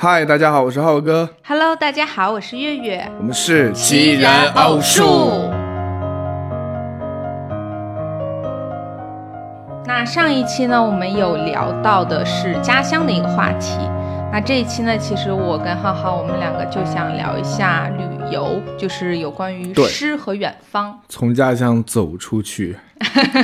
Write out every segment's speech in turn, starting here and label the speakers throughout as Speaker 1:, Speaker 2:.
Speaker 1: 嗨，大家好，我是浩哥
Speaker 2: ，Hello，大家好，我是月月。
Speaker 1: 我们是
Speaker 2: 奇然奥数。那上一期呢，我们有聊到的是家乡的一个话题。那这一期呢，其实我跟浩浩，我们两个就想聊一下旅游，就是有关于诗和远方。
Speaker 1: 从家乡走出去，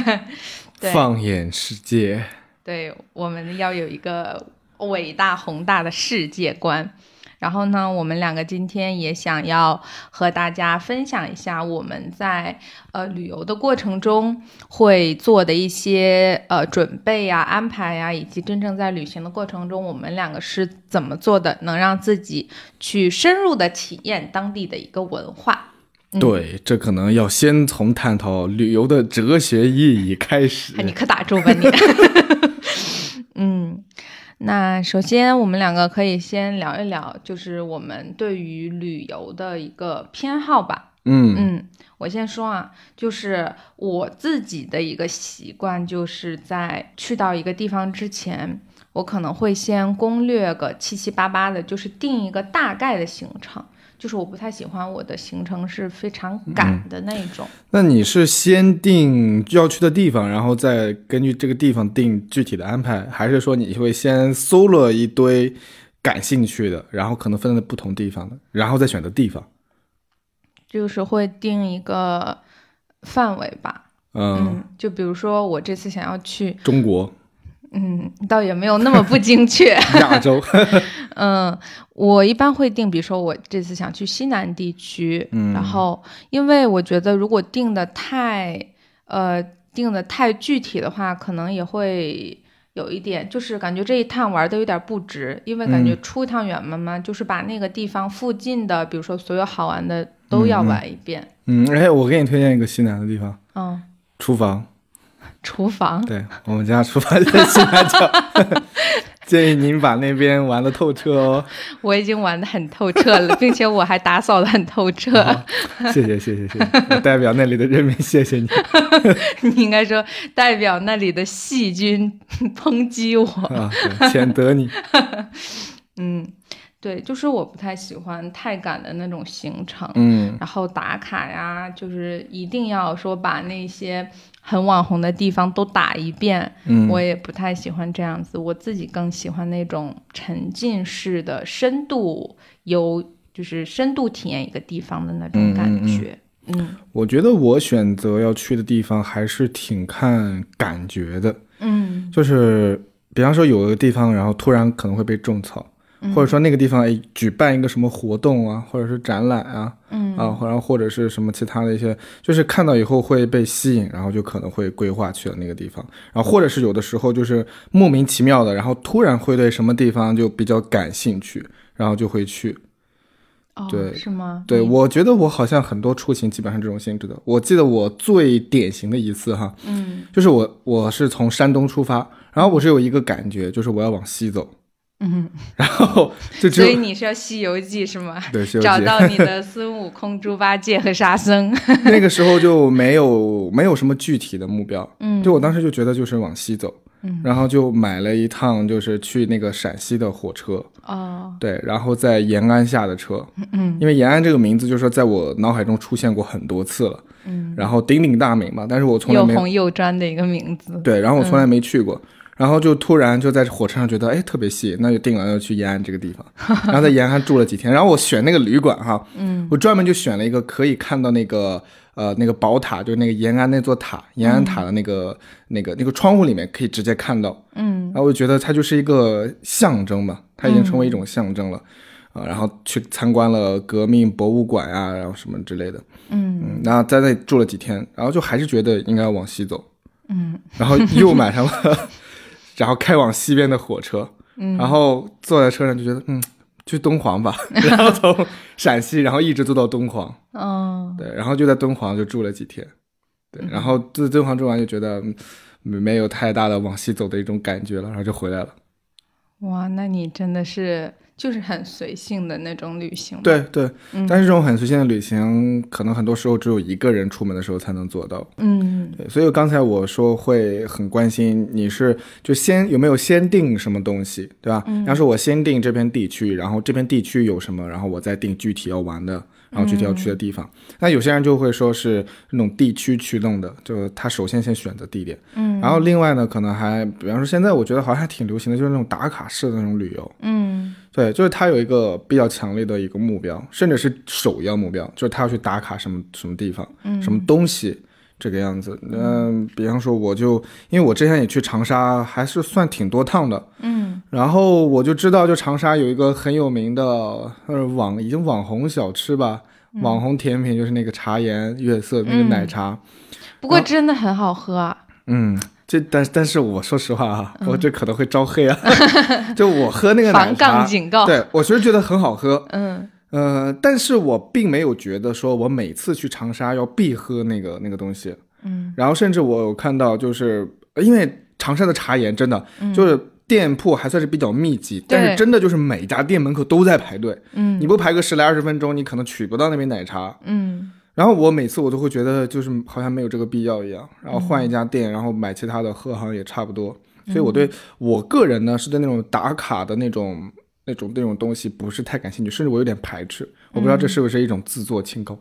Speaker 2: 对
Speaker 1: 放眼世界。
Speaker 2: 对，我们要有一个伟大宏大的世界观。然后呢，我们两个今天也想要和大家分享一下我们在呃旅游的过程中会做的一些呃准备呀、安排呀，以及真正在旅行的过程中，我们两个是怎么做的，能让自己去深入的体验当地的一个文化。嗯
Speaker 1: 对，这可能要先从探讨旅游的哲学意义开始
Speaker 2: 哎，。你可打住吧你。嗯，那首先我们两个可以先聊一聊，就是我们对于旅游的一个偏好吧。
Speaker 1: 嗯
Speaker 2: 嗯，我先说啊，就是我自己的一个习惯，就是在去到一个地方之前，我可能会先攻略个七七八八的，就是定一个大概的行程。就是我不太喜欢我的行程是非常赶的那种。
Speaker 1: 那你是先定要去的地方，然后再根据这个地方定具体的安排，还是说你会先搜了一堆感兴趣的，然后可能分在不同地方的，然后再选择地方？
Speaker 2: 就是会定一个范围吧，
Speaker 1: 嗯，
Speaker 2: 嗯，就比如说我这次想要去，
Speaker 1: 中国、
Speaker 2: 嗯，倒也没有那么不精确，
Speaker 1: 亚洲，
Speaker 2: 嗯，我一般会定，比如说我这次想去西南地区，
Speaker 1: 嗯
Speaker 2: 然后因为我觉得如果定的太，呃，定的太具体的话，可能也会。有一点就是感觉这一趟玩的有点不值，因为感觉
Speaker 1: 嗯
Speaker 2: 出一趟远门嘛，就是把那个地方附近的，比如说所有好玩的都要玩一遍。
Speaker 1: 嗯，哎，我给你推荐一个西南的地方，
Speaker 2: 嗯，
Speaker 1: 厨房。
Speaker 2: 厨房，
Speaker 1: 对我们家厨房就在西南角，建议您把那边玩的透彻哦。
Speaker 2: 我已经玩的很透彻了，并且我还打扫的很透彻。
Speaker 1: 好谢谢谢谢谢谢，我代表那里的人民谢谢你
Speaker 2: 你应该说代表那里的细菌抨击我。
Speaker 1: 啊，对谴责你。
Speaker 2: 嗯，对，就是我不太喜欢太赶的那种行程。
Speaker 1: 嗯
Speaker 2: 然后打卡呀，就是一定要说把那些很网红的地方都打一遍，
Speaker 1: 嗯，
Speaker 2: 我也不太喜欢这样子。我自己更喜欢那种沉浸式的深度游，就是深度体验一个地方的那种感觉。嗯
Speaker 1: 我觉得我选择要去的地方还是挺看感觉的，
Speaker 2: 嗯
Speaker 1: 就是比方说有个地方，然后突然可能会被种草。或者说那个地方哎举办一个什么活动啊，或者是展览啊，
Speaker 2: 嗯
Speaker 1: 啊，然后或者是什么其他的一些，就是看到以后会被吸引，然后就可能会规划去了那个地方，然后或者是有的时候就是莫名其妙的，然后突然会对什么地方就比较感兴趣，然后就会去。
Speaker 2: 哦，
Speaker 1: 对
Speaker 2: 是吗？
Speaker 1: 对，我觉得我好像很多出行基本上这种性质的。我记得我最典型的一次哈，
Speaker 2: 嗯
Speaker 1: 就是我我是从山东出发，然后我是有一个感觉，就是我要往西走，
Speaker 2: 嗯，
Speaker 1: 然后就只有
Speaker 2: 所以你是要《西游记》是吗？
Speaker 1: 对西游记。
Speaker 2: 找到你的孙悟空、猪八戒和沙僧。
Speaker 1: 那个时候就没有没有什么具体的目标，
Speaker 2: 嗯。
Speaker 1: 就我当时就觉得就是往西走，
Speaker 2: 嗯。
Speaker 1: 然后就买了一趟就是去那个陕西的火车，
Speaker 2: 哦，
Speaker 1: 对，然后在延安下的车，
Speaker 2: 嗯。
Speaker 1: 因为延安这个名字就是说在我脑海中出现过很多次了，
Speaker 2: 嗯，
Speaker 1: 然后鼎鼎大名嘛，但是我从来没
Speaker 2: 又红又专的一个名字。
Speaker 1: 对，然后我从来没去过。然后就突然就在火车上觉得，哎，特别细，那就定了要去延安这个地方。然后在延安住了几天，然后我选那个旅馆哈，
Speaker 2: 嗯。
Speaker 1: 我专门就选了一个可以看到那个呃那个宝塔，就是那个延安那座塔，延安塔的那个、那个那个窗户里面可以直接看到。
Speaker 2: 嗯。
Speaker 1: 然后我就觉得它就是一个象征嘛，它已经成为一种象征了。啊，然后去参观了革命博物馆啊，然后什么之类的，
Speaker 2: 嗯。
Speaker 1: 嗯，然后在那里住了几天，然后就还是觉得应该往西走，
Speaker 2: 嗯。
Speaker 1: 然后又买上了，然后开往西边的火车，
Speaker 2: 嗯。
Speaker 1: 然后坐在车上就觉得，嗯，去敦煌吧，然后从陕西，然后一直坐到敦煌，
Speaker 2: 哦。
Speaker 1: 对，然后就在敦煌就住了几天，对，然后在敦煌住完就觉得嗯没有太大的往西走的一种感觉了，然后就回来了。
Speaker 2: 哇，那你真的是就是很随性的那种旅行。
Speaker 1: 对对，
Speaker 2: 嗯
Speaker 1: 但是这种很随性的旅行，可能很多时候只有一个人出门的时候才能做到。
Speaker 2: 嗯
Speaker 1: 对，所以刚才我说会很关心你是就先有没有先定什么东西，对吧？
Speaker 2: 嗯
Speaker 1: 要是我先定这片地区，然后这片地区有什么，然后我再定具体要玩的，然后具体要去的地方。那有些人就会说是那种地区驱动的，就他首先先选择地点，
Speaker 2: 嗯
Speaker 1: 然后另外呢，可能还比方说现在我觉得好像还挺流行的，就是那种打卡式的那种旅游。
Speaker 2: 嗯
Speaker 1: 对，就是他有一个比较强烈的一个目标，甚至是首要目标，就是他要去打卡什么什么地方，
Speaker 2: 嗯
Speaker 1: 什么东西，这个样子。嗯、比方说我就因为我之前也去长沙，还是算挺多趟的，
Speaker 2: 嗯
Speaker 1: 然后我就知道，就长沙有一个很有名的呃网已经网红小吃吧，
Speaker 2: 嗯
Speaker 1: 网红甜品就是那个茶颜悦色那个奶茶，
Speaker 2: 不过真的很好喝啊。
Speaker 1: 嗯。这但但是我说实话啊，我这可能会招黑啊。就我喝那个奶茶，
Speaker 2: 杠警告。
Speaker 1: 对我其实觉得很好喝，
Speaker 2: 嗯
Speaker 1: 呃，但是我并没有觉得说我每次去长沙要必喝那个那个东西，
Speaker 2: 嗯
Speaker 1: 然后甚至我有看到，就是呃因为长沙的茶颜真的就是店铺还算是比较密集，但是真的就是每家店门口都在排队，
Speaker 2: 嗯
Speaker 1: 你不排个十来二十分钟，你可能取不到那杯奶茶。
Speaker 2: 嗯
Speaker 1: 然后我每次我都会觉得就是好像没有这个必要一样，然后换一家店，然后买其他的喝好像也差不多。所以我对我个人呢是对那种打卡的那种那种那种东西不是太感兴趣，甚至我有点排斥。我不知道这是不是一种自作清高，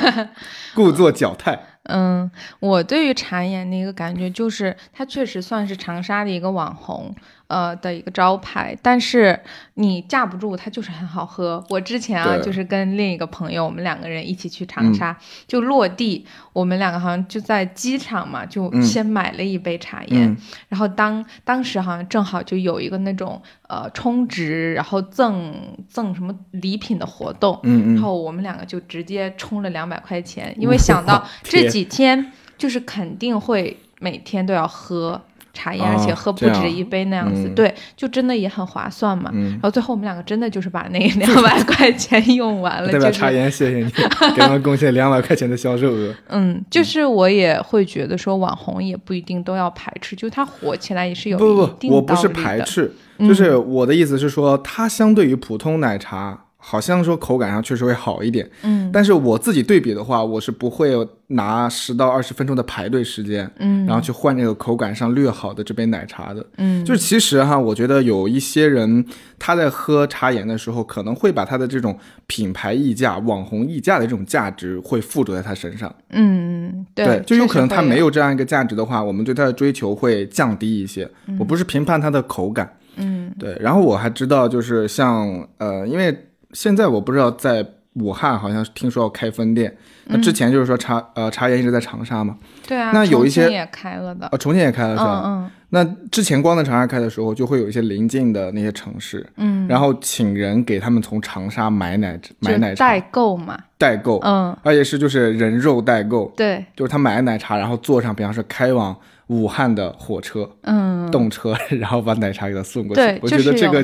Speaker 1: 故作矫态。
Speaker 2: 嗯，我对于茶颜的一个感觉就是，他确实算是长沙的一个网红，呃的一个招牌，但是你架不住它就是很好喝。我之前啊，就是跟另一个朋友，我们两个人一起去长沙，就落地，我们两个好像就在机场嘛，就
Speaker 1: 嗯
Speaker 2: 先买了一杯茶颜，
Speaker 1: 嗯。
Speaker 2: 然后当当时好像正好就有一个那种呃充值，然后赠赠什么礼品的活动，
Speaker 1: 嗯嗯，
Speaker 2: 然后我们两个就直接充了两百块钱，因为想到这几天就是肯定会每天都要喝茶颜，
Speaker 1: 哦
Speaker 2: 而且喝不止一杯那样子，
Speaker 1: 嗯
Speaker 2: 对，就真的也很划算嘛。
Speaker 1: 嗯
Speaker 2: 然后最后我们两个真的就是把那 两百块钱用完了，就是
Speaker 1: 代表茶颜，谢谢你 给我们贡献两百块钱的销售额。
Speaker 2: 嗯，就是我也会觉得说网红也不一定都要排斥，就它火起来也是有
Speaker 1: 不不不，我不是。排斥，
Speaker 2: 嗯
Speaker 1: 就是我的意思是说，它相对于普通奶茶，好像说口感上确实会好一点。
Speaker 2: 嗯
Speaker 1: 但是我自己对比的话，我是不会拿十到二十分钟的排队时间，
Speaker 2: 嗯
Speaker 1: 然后去换这个口感上略好的这杯奶茶的。
Speaker 2: 嗯，
Speaker 1: 就是其实哈，我觉得有一些人他在喝茶颜的时候，可能会把他的这种品牌溢价、网红溢价的这种价值会附着在他身上。
Speaker 2: 嗯对，
Speaker 1: 就有可能他没
Speaker 2: 有
Speaker 1: 有这样一个价值的话，我们对他的追求会降低一些。我不是评判它的口感，
Speaker 2: 嗯
Speaker 1: 对。然后我还知道，就是像呃，因为现在我不知道在武汉好像听说要开分店，那之前就是说茶呃茶颜一直在长沙嘛，
Speaker 2: 对啊，
Speaker 1: 那有一些
Speaker 2: 重庆也开了的，
Speaker 1: 呃重庆也开了是吧？
Speaker 2: 嗯
Speaker 1: 那之前光在长沙开的时候，就会有一些邻近的那些城市，
Speaker 2: 嗯。
Speaker 1: 然后请人给他们从长沙买奶
Speaker 2: 嗯，
Speaker 1: 买奶茶。
Speaker 2: 代购嘛，
Speaker 1: 代购，
Speaker 2: 嗯，
Speaker 1: 而且是就是人肉代购，
Speaker 2: 对，
Speaker 1: 就是他买了奶茶，然后坐上比方说开往武汉的火车。
Speaker 2: 嗯，
Speaker 1: 动车，然后把奶茶给他送过去。
Speaker 2: 对，
Speaker 1: 我觉得这个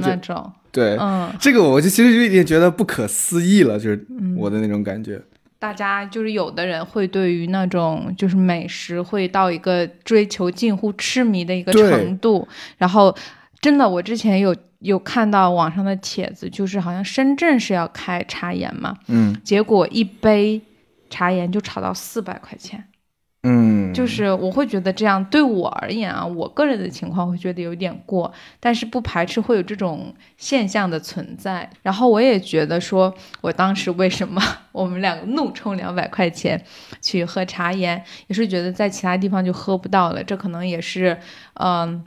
Speaker 1: 对、
Speaker 2: 嗯，
Speaker 1: 这个，我就其实有一点觉得不可思议了，就是我的那种感觉。
Speaker 2: 大家就是有的人会对于那种就是美食会到一个追求近乎痴迷的一个程度，然后真的，我之前有有看到网上的帖子，就是好像深圳是要开茶颜嘛，
Speaker 1: 嗯
Speaker 2: 结果一杯茶颜就炒到四百块钱。
Speaker 1: 嗯，
Speaker 2: 就是我会觉得这样对我而言啊，我个人的情况会觉得有点过，但是不排斥会有这种现象的存在。然后我也觉得说，我当时为什么我们两个怒充两百块钱去喝茶颜，也是觉得在其他地方就喝不到了，这可能也是嗯。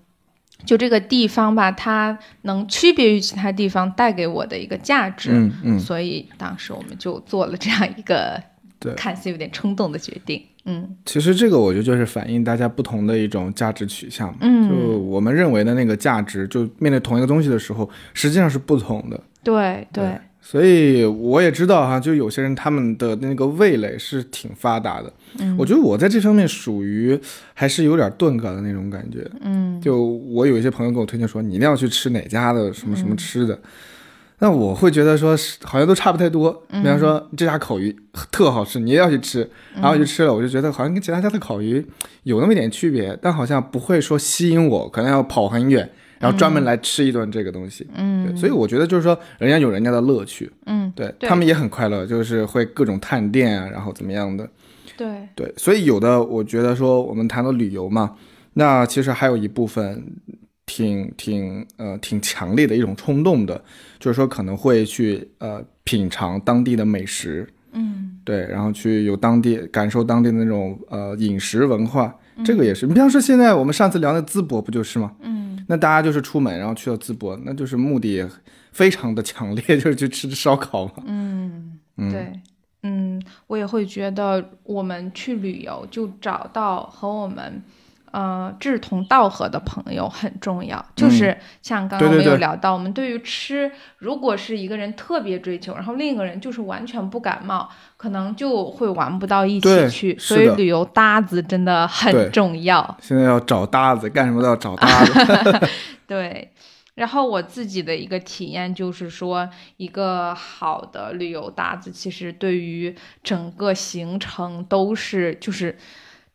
Speaker 2: 就这个地方吧，它能区别于其他地方带给我的一个价值，
Speaker 1: 嗯嗯，
Speaker 2: 所以当时我们就做了这样一个
Speaker 1: 对
Speaker 2: 看似有点冲动的决定。嗯。
Speaker 1: 其实这个我觉得就是反映大家不同的一种价值取向嘛。
Speaker 2: 嗯，
Speaker 1: 就我们认为的那个价值，就面对同一个东西的时候，实际上是不同的。
Speaker 2: 对对，
Speaker 1: 所以我也知道哈，就有些人他们的那个味蕾是挺发达的。
Speaker 2: 嗯。
Speaker 1: 我觉得我在这方面属于还是有点钝感的那种感觉。
Speaker 2: 嗯。
Speaker 1: 就我有一些朋友给我推荐说，你一定要去吃哪家的什么
Speaker 2: 嗯
Speaker 1: 什么吃的，那我会觉得说是好像都差不太多。比方说这家烤鱼特好吃，你也要去吃，然后就吃了，我就觉得好像跟其他家的烤鱼有那么一点区别，但好像不会说吸引我，可能要跑很远，然后专门来吃一顿这个东西。
Speaker 2: 嗯，
Speaker 1: 对，所以我觉得就是说，人家有人家的乐趣，
Speaker 2: 嗯，
Speaker 1: 对
Speaker 2: 对。
Speaker 1: 他们也很快乐，就是会各种探店啊，然后怎么样的。
Speaker 2: 对，
Speaker 1: 对，所以有的我觉得说我们谈到旅游嘛，那其实还有一部分挺挺呃挺强烈的一种冲动的，就是说可能会去呃品尝当地的美食，
Speaker 2: 嗯
Speaker 1: 对，然后去有当地感受当地的那种呃饮食文化，这个也是。你比方说现在我们上次聊的淄博不就是吗？
Speaker 2: 嗯，
Speaker 1: 那大家就是出门然后去到淄博，那就是目的非常的强烈，就是去吃烧烤嘛。
Speaker 2: 嗯，
Speaker 1: 嗯，
Speaker 2: 对，嗯，我也会觉得我们去旅游就找到和我们。呃，志同道合的朋友很重要，就是像刚刚我们
Speaker 1: 嗯对对对
Speaker 2: 有聊到，我们对于吃，如果是一个人特别追求，然后另一个人就是完全不感冒，可能就会玩不到一起去。所以旅游搭子真的很重要。
Speaker 1: 现在要找搭子，干什么都要找搭子。
Speaker 2: 对，然后我自己的一个体验就是说，一个好的旅游搭子，其实对于整个行程都是就是。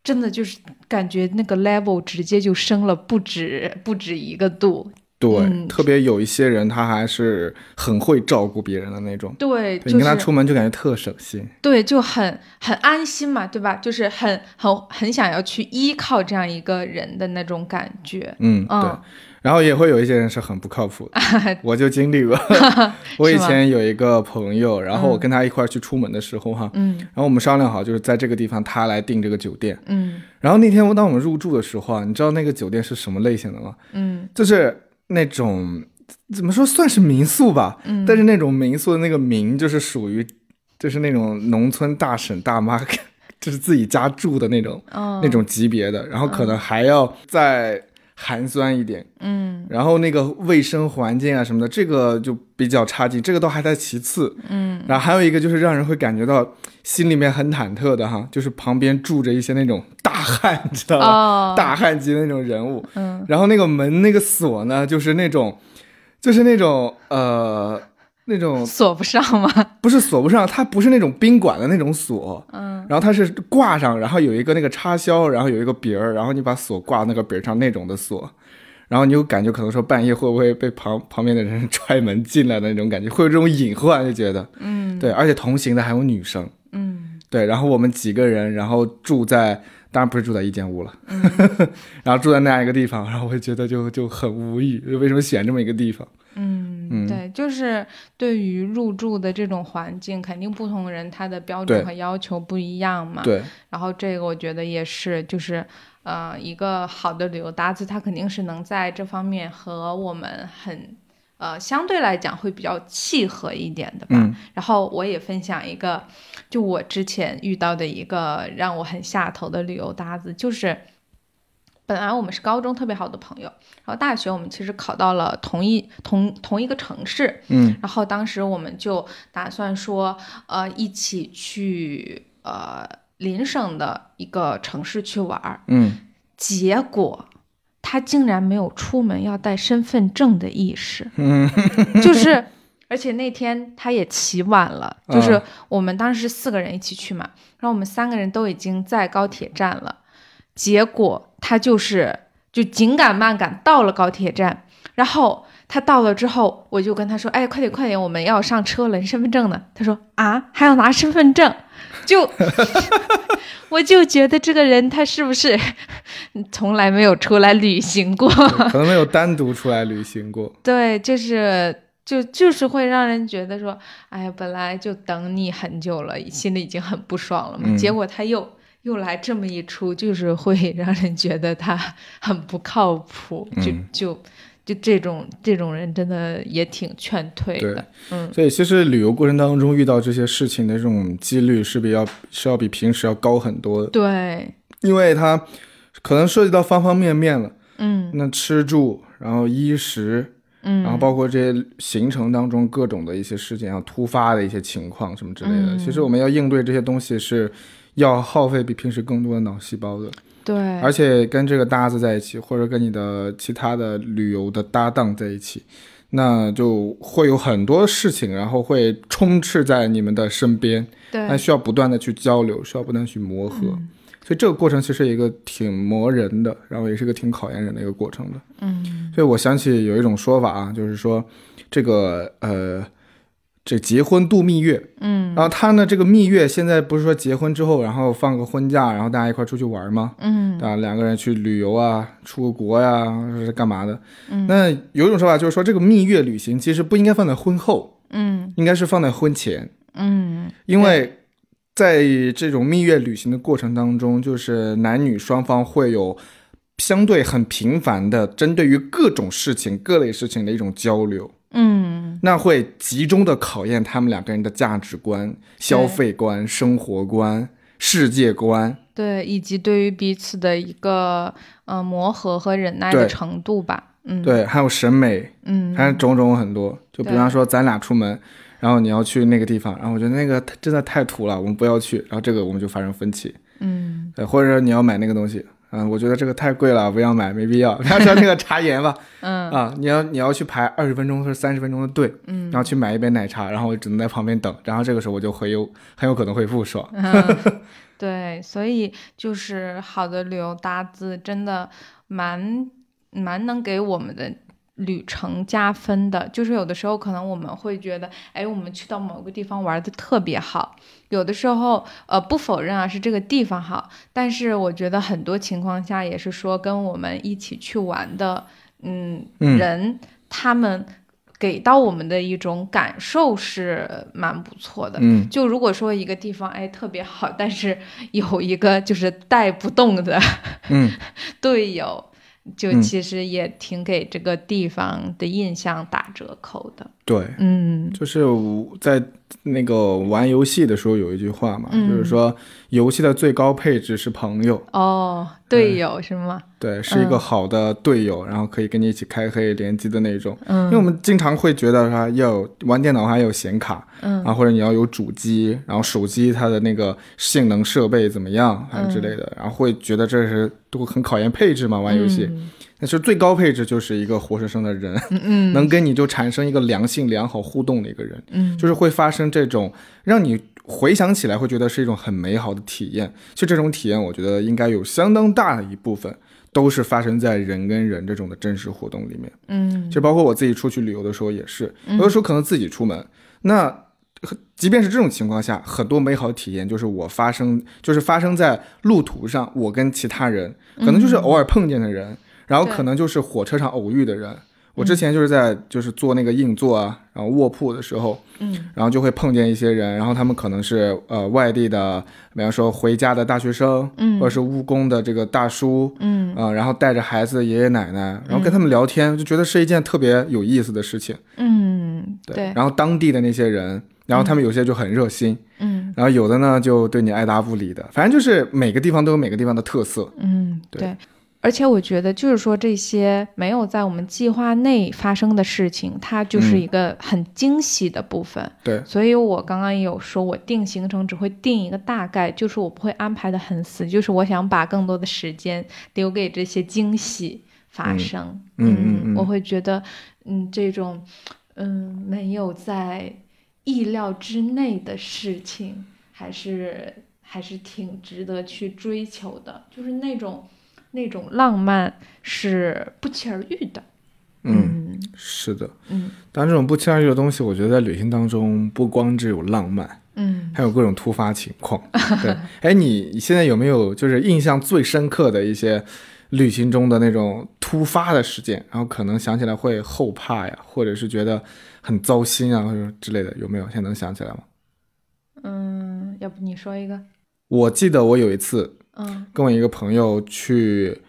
Speaker 2: 真的就是感觉那个 level 直接就升了不止不止一个度，
Speaker 1: 对，
Speaker 2: 嗯
Speaker 1: 特别有一些人他还是很会照顾别人的那种。
Speaker 2: 对，
Speaker 1: 对你跟他出门就感觉特省心。
Speaker 2: 对，就很很安心嘛，对吧？就是很很很想要去依靠这样一个人的那种感觉。
Speaker 1: 嗯，对
Speaker 2: 嗯。
Speaker 1: 然后也会有一些人是很不靠谱的，我就经历过。我以前有一个朋友，然后我跟他一块儿去出门的时候哈，
Speaker 2: 嗯。
Speaker 1: 然后我们商量好就是在这个地方他来订这个酒店。
Speaker 2: 嗯。
Speaker 1: 然后那天我当我们入住的时候啊，你知道那个酒店是什么类型的吗？
Speaker 2: 嗯。
Speaker 1: 就是那种怎么说算是民宿吧，
Speaker 2: 嗯，
Speaker 1: 但是那种民宿的那个民就是属于就是那种农村大婶大妈，就是自己家住的那种、
Speaker 2: 哦。
Speaker 1: 那种级别的，然后可能还要再寒酸一点，
Speaker 2: 嗯。
Speaker 1: 然后那个卫生环境啊什么的，这个就比较差劲，这个都还在其次。
Speaker 2: 嗯。
Speaker 1: 然后还有一个就是让人会感觉到心里面很忐忑的哈，就是旁边住着一些那种大汉，你知道吧？
Speaker 2: 哦。
Speaker 1: 大汉级的那种人物，
Speaker 2: 嗯。
Speaker 1: 然后那个门那个锁呢，就是那种，就是那种呃那种
Speaker 2: 锁不上吗？
Speaker 1: 不是锁不上，它不是那种宾馆的那种锁，
Speaker 2: 嗯。
Speaker 1: 然后它是挂上，然后有一个那个插销，然后有一个柄儿，然后你把锁挂那个柄儿上那种的锁，然后你有感觉可能说半夜会不会被旁旁边的人 踹门进来的那种感觉，会有这种隐患，就觉得
Speaker 2: 嗯。
Speaker 1: 对，而且同行的还有女生，
Speaker 2: 嗯。
Speaker 1: 对，然后我们几个人，然后住在，当然不是住在一间屋了，
Speaker 2: 嗯。
Speaker 1: 然后住在那样一个地方，然后我会觉得就就很无语，为什么选这么一个地方？
Speaker 2: 嗯，
Speaker 1: 嗯。
Speaker 2: 对，就是对于入住的这种环境，肯定不同人他的标准和要求不一样嘛。
Speaker 1: 对，
Speaker 2: 然后这个我觉得也是，就是呃，一个好的旅游搭子，他肯定是能在这方面和我们很呃相对来讲会比较契合一点的吧。
Speaker 1: 嗯
Speaker 2: 然后我也分享一个，就我之前遇到的一个让我很下头的旅游搭子，就是。本来我们是高中特别好的朋友，然后大学我们其实考到了同一同同一个城市，
Speaker 1: 嗯
Speaker 2: 然后当时我们就打算说，呃，一起去呃邻省的一个城市去玩儿，
Speaker 1: 嗯，
Speaker 2: 结果他竟然没有出门要带身份证的意识，
Speaker 1: 嗯，
Speaker 2: 就是。而且那天他也起晚了，就是
Speaker 1: 啊
Speaker 2: 我们当时四个人一起去嘛，然后我们三个人都已经在高铁站了，结果他就是就紧赶慢赶到了高铁站，然后他到了之后，我就跟他说：“哎，快点快点，我们要上车了，你身份证呢？”他说：“啊，还要拿身份证？”就我就觉得这个人他是不是从来没有出来旅行过？
Speaker 1: 可能没有单独出来旅行过。
Speaker 2: 对，就是就就是会让人觉得说，哎呀，本来就等你很久了，心里已经很不爽了嘛，
Speaker 1: 嗯
Speaker 2: 结果他又又来这么一出，就是会让人觉得他很不靠谱，就
Speaker 1: 嗯
Speaker 2: 就就这种这种人真的也挺劝退的，嗯
Speaker 1: 所以其实旅游过程当中遇到这些事情的这种几率是比要是要比平时要高很多的，
Speaker 2: 对，
Speaker 1: 因为它可能涉及到方方面面了。
Speaker 2: 嗯
Speaker 1: 那吃住，然后衣食，
Speaker 2: 嗯，
Speaker 1: 然后包括这些行程当中各种的一些事件，啊，突发的一些情况什么之类的。
Speaker 2: 嗯
Speaker 1: 其实我们要应对这些东西是要耗费比平时更多的脑细胞的，
Speaker 2: 对，
Speaker 1: 而且跟这个搭子在一起，或者跟你的其他的旅游的搭档在一起，那就会有很多事情，然后会充斥在你们的身边，那，需要不断的去交流，需要不断去磨合。
Speaker 2: 嗯。
Speaker 1: 所以这个过程其实一个挺磨人的，然后也是个挺考验人的一个过程的。
Speaker 2: 嗯。
Speaker 1: 所以我想起有一种说法啊，就是说这个呃，这结婚度蜜月，
Speaker 2: 嗯。
Speaker 1: 然后他呢这个蜜月现在不是说结婚之后，然后放个婚假，然后大家一块出去玩吗？
Speaker 2: 嗯。
Speaker 1: 啊，两个人去旅游啊，出个国呀、是干嘛的？
Speaker 2: 嗯。
Speaker 1: 那有一种说法就是说，这个蜜月旅行其实不应该放在婚后，
Speaker 2: 嗯。
Speaker 1: 应该是放在婚前，
Speaker 2: 嗯，
Speaker 1: 因为在这种蜜月旅行的过程当中，就是男女双方会有相对很频繁的针对于各种事情、各类事情的一种交流。
Speaker 2: 嗯
Speaker 1: 那会集中的考验他们两个人的价值观、消费观、生活观、世界观。
Speaker 2: 对，以及对于彼此的一个呃磨合和忍耐的程度吧。嗯，，
Speaker 1: 对，还有审美，
Speaker 2: 嗯，
Speaker 1: 还有种种很多。就比方说，咱俩出门，然后你要去那个地方，然后我觉得那个真的太土了，我们不要去。然后这个我们就发生分歧。
Speaker 2: 嗯
Speaker 1: 对，或者说你要买那个东西，嗯，我觉得这个太贵了，不要买，没必要。比方说那个茶颜吧，
Speaker 2: 嗯
Speaker 1: 啊，你要你要去排二十分钟或者三十分钟的队，
Speaker 2: 嗯
Speaker 1: 然后去买一杯奶茶，然后我只能在旁边等，然后这个时候我就会有很有可能会不爽。
Speaker 2: 嗯，对，所以就是好的旅游搭子真的蛮蛮能给我们的旅程加分的。就是有的时候可能我们会觉得，哎，我们去到某个地方玩的特别好，有的时候呃不否认啊是这个地方好，但是我觉得很多情况下也是说跟我们一起去玩的嗯
Speaker 1: 嗯
Speaker 2: 人他们。给到我们的一种感受是蛮不错的，
Speaker 1: 嗯，
Speaker 2: 就如果说一个地方哎特别好，但是 有一个就是带不动的
Speaker 1: 嗯，
Speaker 2: 队友，就
Speaker 1: 嗯
Speaker 2: 其实也挺给这个地方的印象打折扣的。
Speaker 1: 对，
Speaker 2: 嗯。
Speaker 1: 就是我在那个玩游戏的时候有一句话嘛，
Speaker 2: 嗯
Speaker 1: 就是说游戏的最高配置是朋友，
Speaker 2: 哦，队友是吗？
Speaker 1: 对，是一个好的队友，然后可以跟你一起开黑联机的那种。
Speaker 2: 嗯，
Speaker 1: 因为我们经常会觉得说要有玩电脑还有显卡，
Speaker 2: 嗯。
Speaker 1: 啊，或者你要有主机，然后手机它的那个性能设备怎么样，还有之类的，然后会觉得这是都很考验配置嘛，玩游戏。
Speaker 2: 嗯
Speaker 1: 但是最高配置就是一个活生生的人，
Speaker 2: 嗯
Speaker 1: 能跟你就产生一个良性良好互动的一个人，
Speaker 2: 嗯
Speaker 1: 就是会发生这种让你回想起来会觉得是一种很美好的体验。就这种体验，我觉得应该有相当大的一部分都是发生在人跟人这种的真实活动里面。
Speaker 2: 嗯
Speaker 1: 就包括我自己出去旅游的时候也是，有的时候可能自己出门，那即便是这种情况下，很多美好的体验就是我发生，就是发生在路途上，我跟其他人，可能就是偶尔碰见的人，然后可能就是火车上偶遇的人。我之前就是在就是做那个硬座啊，然后卧铺的时候，
Speaker 2: 嗯。
Speaker 1: 然后就会碰见一些人，然后他们可能是呃外地的，比方说回家的大学生，
Speaker 2: 嗯。
Speaker 1: 或者是务工的这个大叔，
Speaker 2: 嗯。
Speaker 1: 啊、然后带着孩子的爷爷奶奶，然后跟他们聊天，就觉得是一件特别有意思的事情。
Speaker 2: 嗯，对，
Speaker 1: 然后当地的那些人，然后他们有些就很热心，
Speaker 2: 嗯。
Speaker 1: 然后有的呢就对你爱答不理的，反正就是每个地方都有每个地方的特色。
Speaker 2: 嗯
Speaker 1: 对。
Speaker 2: 对。而且我觉得，就是说这些没有在我们计划内发生的事情，它就是
Speaker 1: 嗯。
Speaker 2: 一个很惊喜的部分。
Speaker 1: 对，
Speaker 2: 所以我刚刚也有说，我定行程只会定一个大概，就是我不会安排的很死，就是我想把更多的时间留给这些惊喜发生。
Speaker 1: 嗯嗯嗯
Speaker 2: 我会觉得，嗯，这种，嗯，没有在意料之内的事情，还是还是挺值得去追求的，就是那种那种浪漫是不期而遇的。
Speaker 1: 嗯，
Speaker 2: 嗯
Speaker 1: 是的。
Speaker 2: 嗯
Speaker 1: 当然，这种不期而遇的东西，我觉得在旅行当中不光只有浪漫，
Speaker 2: 嗯
Speaker 1: 还有各种突发情况。对，哎，你现在有没有就是印象最深刻的一些旅行中的那种突发的事件？然后可能想起来会后怕呀，或者是觉得很糟心啊，或者之类的，有没有？现在能想起来吗？
Speaker 2: 嗯，要不你说一个？
Speaker 1: 我记得我有一次
Speaker 2: 嗯
Speaker 1: 跟我一个朋友去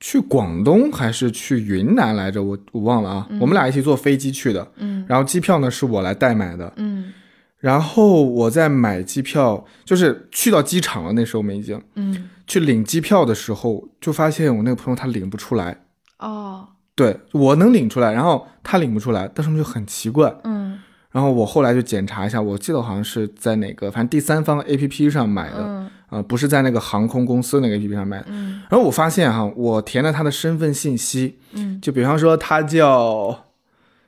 Speaker 1: 去广东还是去云南来着，我我忘了啊。我们俩一起坐飞机去的，
Speaker 2: 嗯
Speaker 1: 然后机票呢是我来代买的。
Speaker 2: 嗯
Speaker 1: 然后我在买机票，就是去到机场了，那时候我们已经
Speaker 2: 嗯
Speaker 1: 去领机票的时候，就发现我那个朋友他领不出来。
Speaker 2: 哦
Speaker 1: 对我能领出来，然后他领不出来，但是我们就很奇怪。
Speaker 2: 嗯
Speaker 1: 然后我后来就检查一下，我记得好像是在哪个，反正第三方 A P P 上买的，
Speaker 2: 嗯
Speaker 1: 呃，不是在那个航空公司那个 A P P 上买的。
Speaker 2: 嗯
Speaker 1: 然后我发现哈，我填了他的身份信息，
Speaker 2: 嗯
Speaker 1: 就比方说他叫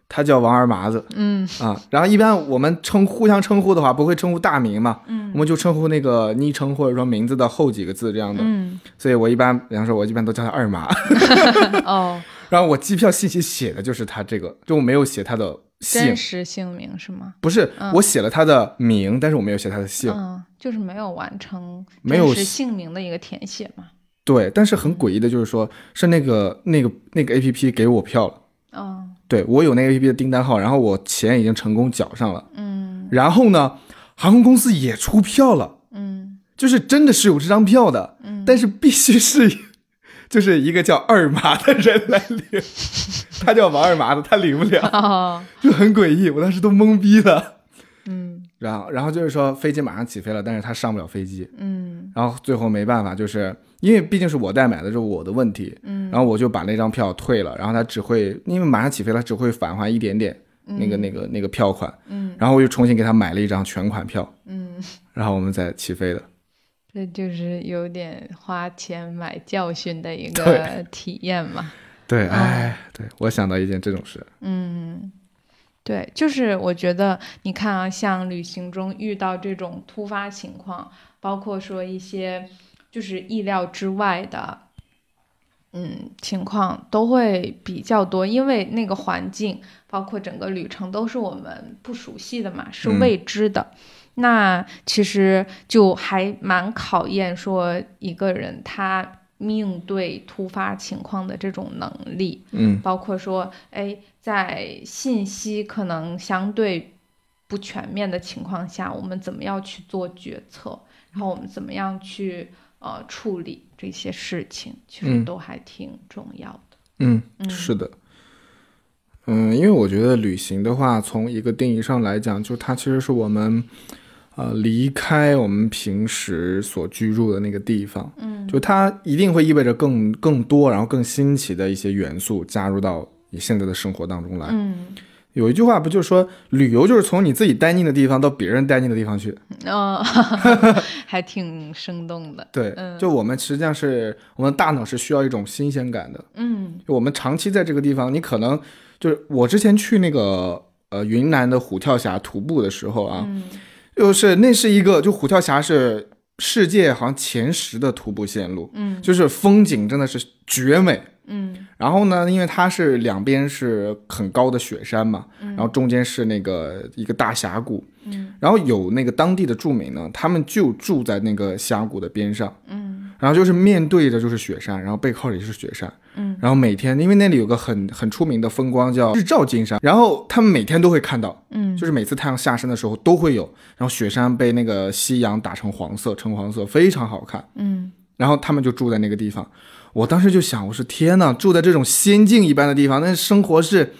Speaker 1: 他叫王二麻子
Speaker 2: 嗯
Speaker 1: 啊。然后一般我们称互相称呼的话，不会称呼大名嘛，
Speaker 2: 嗯
Speaker 1: 我们就称呼那个昵称或者说名字的后几个字这样的。
Speaker 2: 嗯
Speaker 1: 所以我一般，比方说，我一般都叫他二麻。
Speaker 2: 哦，
Speaker 1: 然后我机票信息写的就是他这个，就我没有写他的姓
Speaker 2: 真，实姓名是吗？
Speaker 1: 不是，我写了他的名，但是我没有写他的姓。
Speaker 2: 嗯，就是没有完成
Speaker 1: 没有
Speaker 2: 真实姓名的一个填写嘛。
Speaker 1: 对，但是很诡异的就是说，是那个那个那个 A P P 给我票了。
Speaker 2: 嗯
Speaker 1: 对我有那个 A P P 的订单号，然后我钱已经成功缴上了。
Speaker 2: 嗯
Speaker 1: 然后呢，航空公司也出票了，
Speaker 2: 嗯
Speaker 1: 就是真的是有这张票的，
Speaker 2: 嗯
Speaker 1: 但是必须是就是一个叫二麻的人来领，他叫王二麻的，他领不了，
Speaker 2: 哦。
Speaker 1: 就很诡异，我当时都懵逼了。
Speaker 2: 嗯。
Speaker 1: 然后，然后就是说飞机马上起飞了，但是他上不了飞机，
Speaker 2: 嗯。
Speaker 1: 然后最后没办法，就是因为毕竟是我代买的，是我的问题，
Speaker 2: 嗯。
Speaker 1: 然后我就把那张票退了，然后他只会因为马上起飞了，只会返还一点点那个那个那个票款，
Speaker 2: 嗯。
Speaker 1: 然后我又重新给他买了一张全款票，
Speaker 2: 嗯，
Speaker 1: 然后我们再起飞的。
Speaker 2: 这就是有点花钱买教训的一个体验嘛。
Speaker 1: 对，哎，对我想到一件这种事，
Speaker 2: 嗯，对，就是我觉得你看啊，像旅行中遇到这种突发情况，包括说一些就是意料之外的，嗯，情况都会比较多，因为那个环境，包括整个旅程都是我们不熟悉的嘛，是
Speaker 1: 嗯
Speaker 2: 未知的。那其实就还蛮考验说一个人他应对突发情况的这种能力。
Speaker 1: 嗯
Speaker 2: 包括说，哎，在信息可能相对不全面的情况下，我们怎么样去做决策，然后我们怎么样去呃处理这些事情，其实
Speaker 1: 嗯
Speaker 2: 都还挺重要的。
Speaker 1: 嗯，
Speaker 2: 嗯
Speaker 1: 是的。嗯，因为我觉得旅行的话，从一个定义上来讲，就它其实是我们，呃，离开我们平时所居住的那个地方，
Speaker 2: 嗯
Speaker 1: 就它一定会意味着更更多，然后更新奇的一些元素加入到你现在的生活当中来。
Speaker 2: 嗯，
Speaker 1: 有一句话不就是说，旅游就是从你自己待腻的地方到别人待腻的地方去？
Speaker 2: 哦，还挺生动的。
Speaker 1: 对，
Speaker 2: 嗯
Speaker 1: 就我们实际上是我们大脑是需要一种新鲜感的。
Speaker 2: 嗯
Speaker 1: 就我们长期在这个地方，你可能就是我之前去那个呃云南的虎跳峡徒步的时候啊，
Speaker 2: 嗯
Speaker 1: 就是那是一个就虎跳峡是世界好像前十的徒步线路，
Speaker 2: 嗯
Speaker 1: 就是风景真的是绝美。
Speaker 2: 嗯
Speaker 1: 然后呢，因为它是两边是很高的雪山嘛，然后中间是那个一个大峡谷，
Speaker 2: 嗯
Speaker 1: 然后有那个当地的住民呢，他们就住在那个峡谷的边上，
Speaker 2: 嗯
Speaker 1: 然后就是面对着就是雪山，然后背靠着也是雪山，
Speaker 2: 嗯，
Speaker 1: 然后每天因为那里有个很很出名的风光叫日照金山，然后他们每天都会看到，
Speaker 2: 嗯。
Speaker 1: 就是每次太阳下山的时候都会有，然后雪山被那个夕阳打成黄色，橙黄色，非常好看。
Speaker 2: 嗯。
Speaker 1: 然后他们就住在那个地方，我当时就想，我说天呐，住在这种仙境一般的地方，那生活是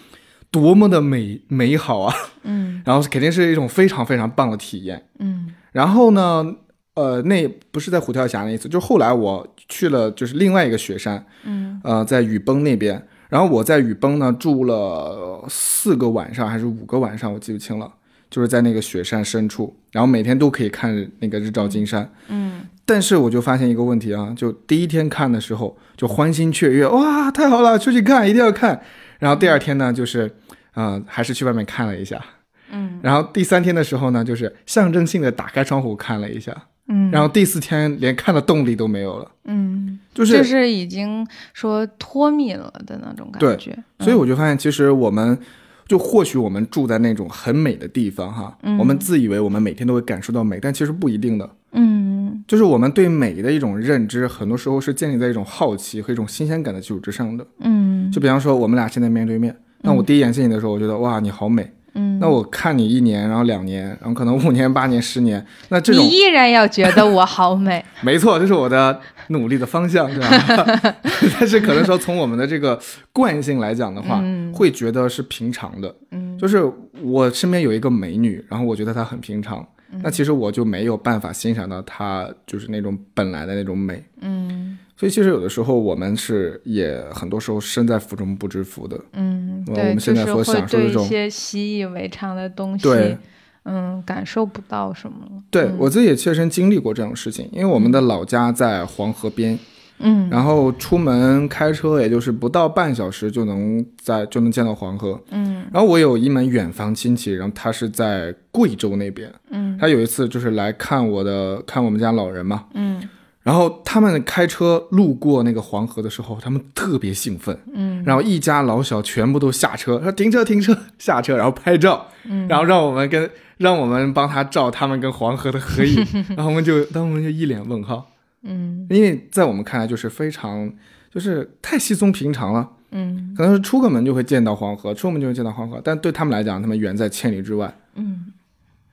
Speaker 1: 多么的美美好啊！
Speaker 2: 嗯。
Speaker 1: 然后肯定是一种非常非常棒的体验。
Speaker 2: 嗯。
Speaker 1: 然后呢，呃，那不是在虎跳峡那一次，就是后来我去了，就是另外一个雪山，
Speaker 2: 嗯
Speaker 1: 呃，在雨崩那边。然后我在雨崩呢住了四个晚上还是五个晚上，我记不清了，就是在那个雪山深处，然后每天都可以看那个日照金山。
Speaker 2: 嗯
Speaker 1: 但是我就发现一个问题啊，就第一天看的时候就欢欣雀跃，哇，太好了，出去看，一定要看。然后第二天呢，就是，呃，还是去外面看了一下。
Speaker 2: 嗯
Speaker 1: 然后第三天的时候呢，就是象征性的打开窗户看了一下。
Speaker 2: 嗯，
Speaker 1: 然后第四天连看的动力都没有了，
Speaker 2: 嗯。
Speaker 1: 就是，
Speaker 2: 就是已经说脱敏了的那种感觉，
Speaker 1: 所以我就发现，其实我们。就或许我们住在那种很美的地方哈，
Speaker 2: 嗯
Speaker 1: 我们自以为我们每天都会感受到美，但其实不一定的。
Speaker 2: 嗯
Speaker 1: 就是我们对美的一种认知，很多时候是建立在一种好奇和一种新鲜感的基础之上的。
Speaker 2: 嗯
Speaker 1: 就比方说，我们俩现在面对面，那我第一眼见你的时候，我觉得哇，你好美。
Speaker 2: 嗯，
Speaker 1: 那我看你一年，然后两年，然后可能五年、八年、十年，那这种
Speaker 2: 你依然要觉得我好美，
Speaker 1: 没错，这是我的努力的方向，对吧？但是可能说从我们的这个惯性来讲的话，
Speaker 2: 嗯
Speaker 1: 会觉得是平常的。
Speaker 2: 嗯
Speaker 1: 就是我身边有一个美女，然后我觉得她很平常，
Speaker 2: 嗯
Speaker 1: 那其实我就没有办法欣赏到她就是那种本来的那种美。
Speaker 2: 嗯
Speaker 1: 所以其实有的时候我们是也很多时候身在福中不知福的。
Speaker 2: 嗯，
Speaker 1: 我，们现在所享受的这种
Speaker 2: 些习以为常的东西，
Speaker 1: 对
Speaker 2: 嗯，感受不到什么了，
Speaker 1: 对、
Speaker 2: 嗯
Speaker 1: 我自己也切身经历过这种事情，因为我们的老家在黄河边，
Speaker 2: 嗯
Speaker 1: 然后出门开车也就是不到半小时就能在就能见到黄河。
Speaker 2: 嗯
Speaker 1: 然后我有一门远房亲戚，然后他是在贵州那边，
Speaker 2: 嗯
Speaker 1: 他有一次就是来看我的看我们家老人嘛，
Speaker 2: 嗯
Speaker 1: 然后他们开车路过那个黄河的时候，他们特别兴奋，
Speaker 2: 嗯。
Speaker 1: 然后一家老小全部都下车，说停车停车下车，然后拍照，
Speaker 2: 嗯。
Speaker 1: 然后让我们跟让我们帮他照他们跟黄河的合影，然后我们就当我们就一脸问号，
Speaker 2: 嗯。
Speaker 1: 因为在我们看来就是非常就是太稀松平常了，
Speaker 2: 嗯。
Speaker 1: 可能是出个门就会见到黄河，出门就会见到黄河，但对他们来讲，他们远在千里之外，
Speaker 2: 嗯，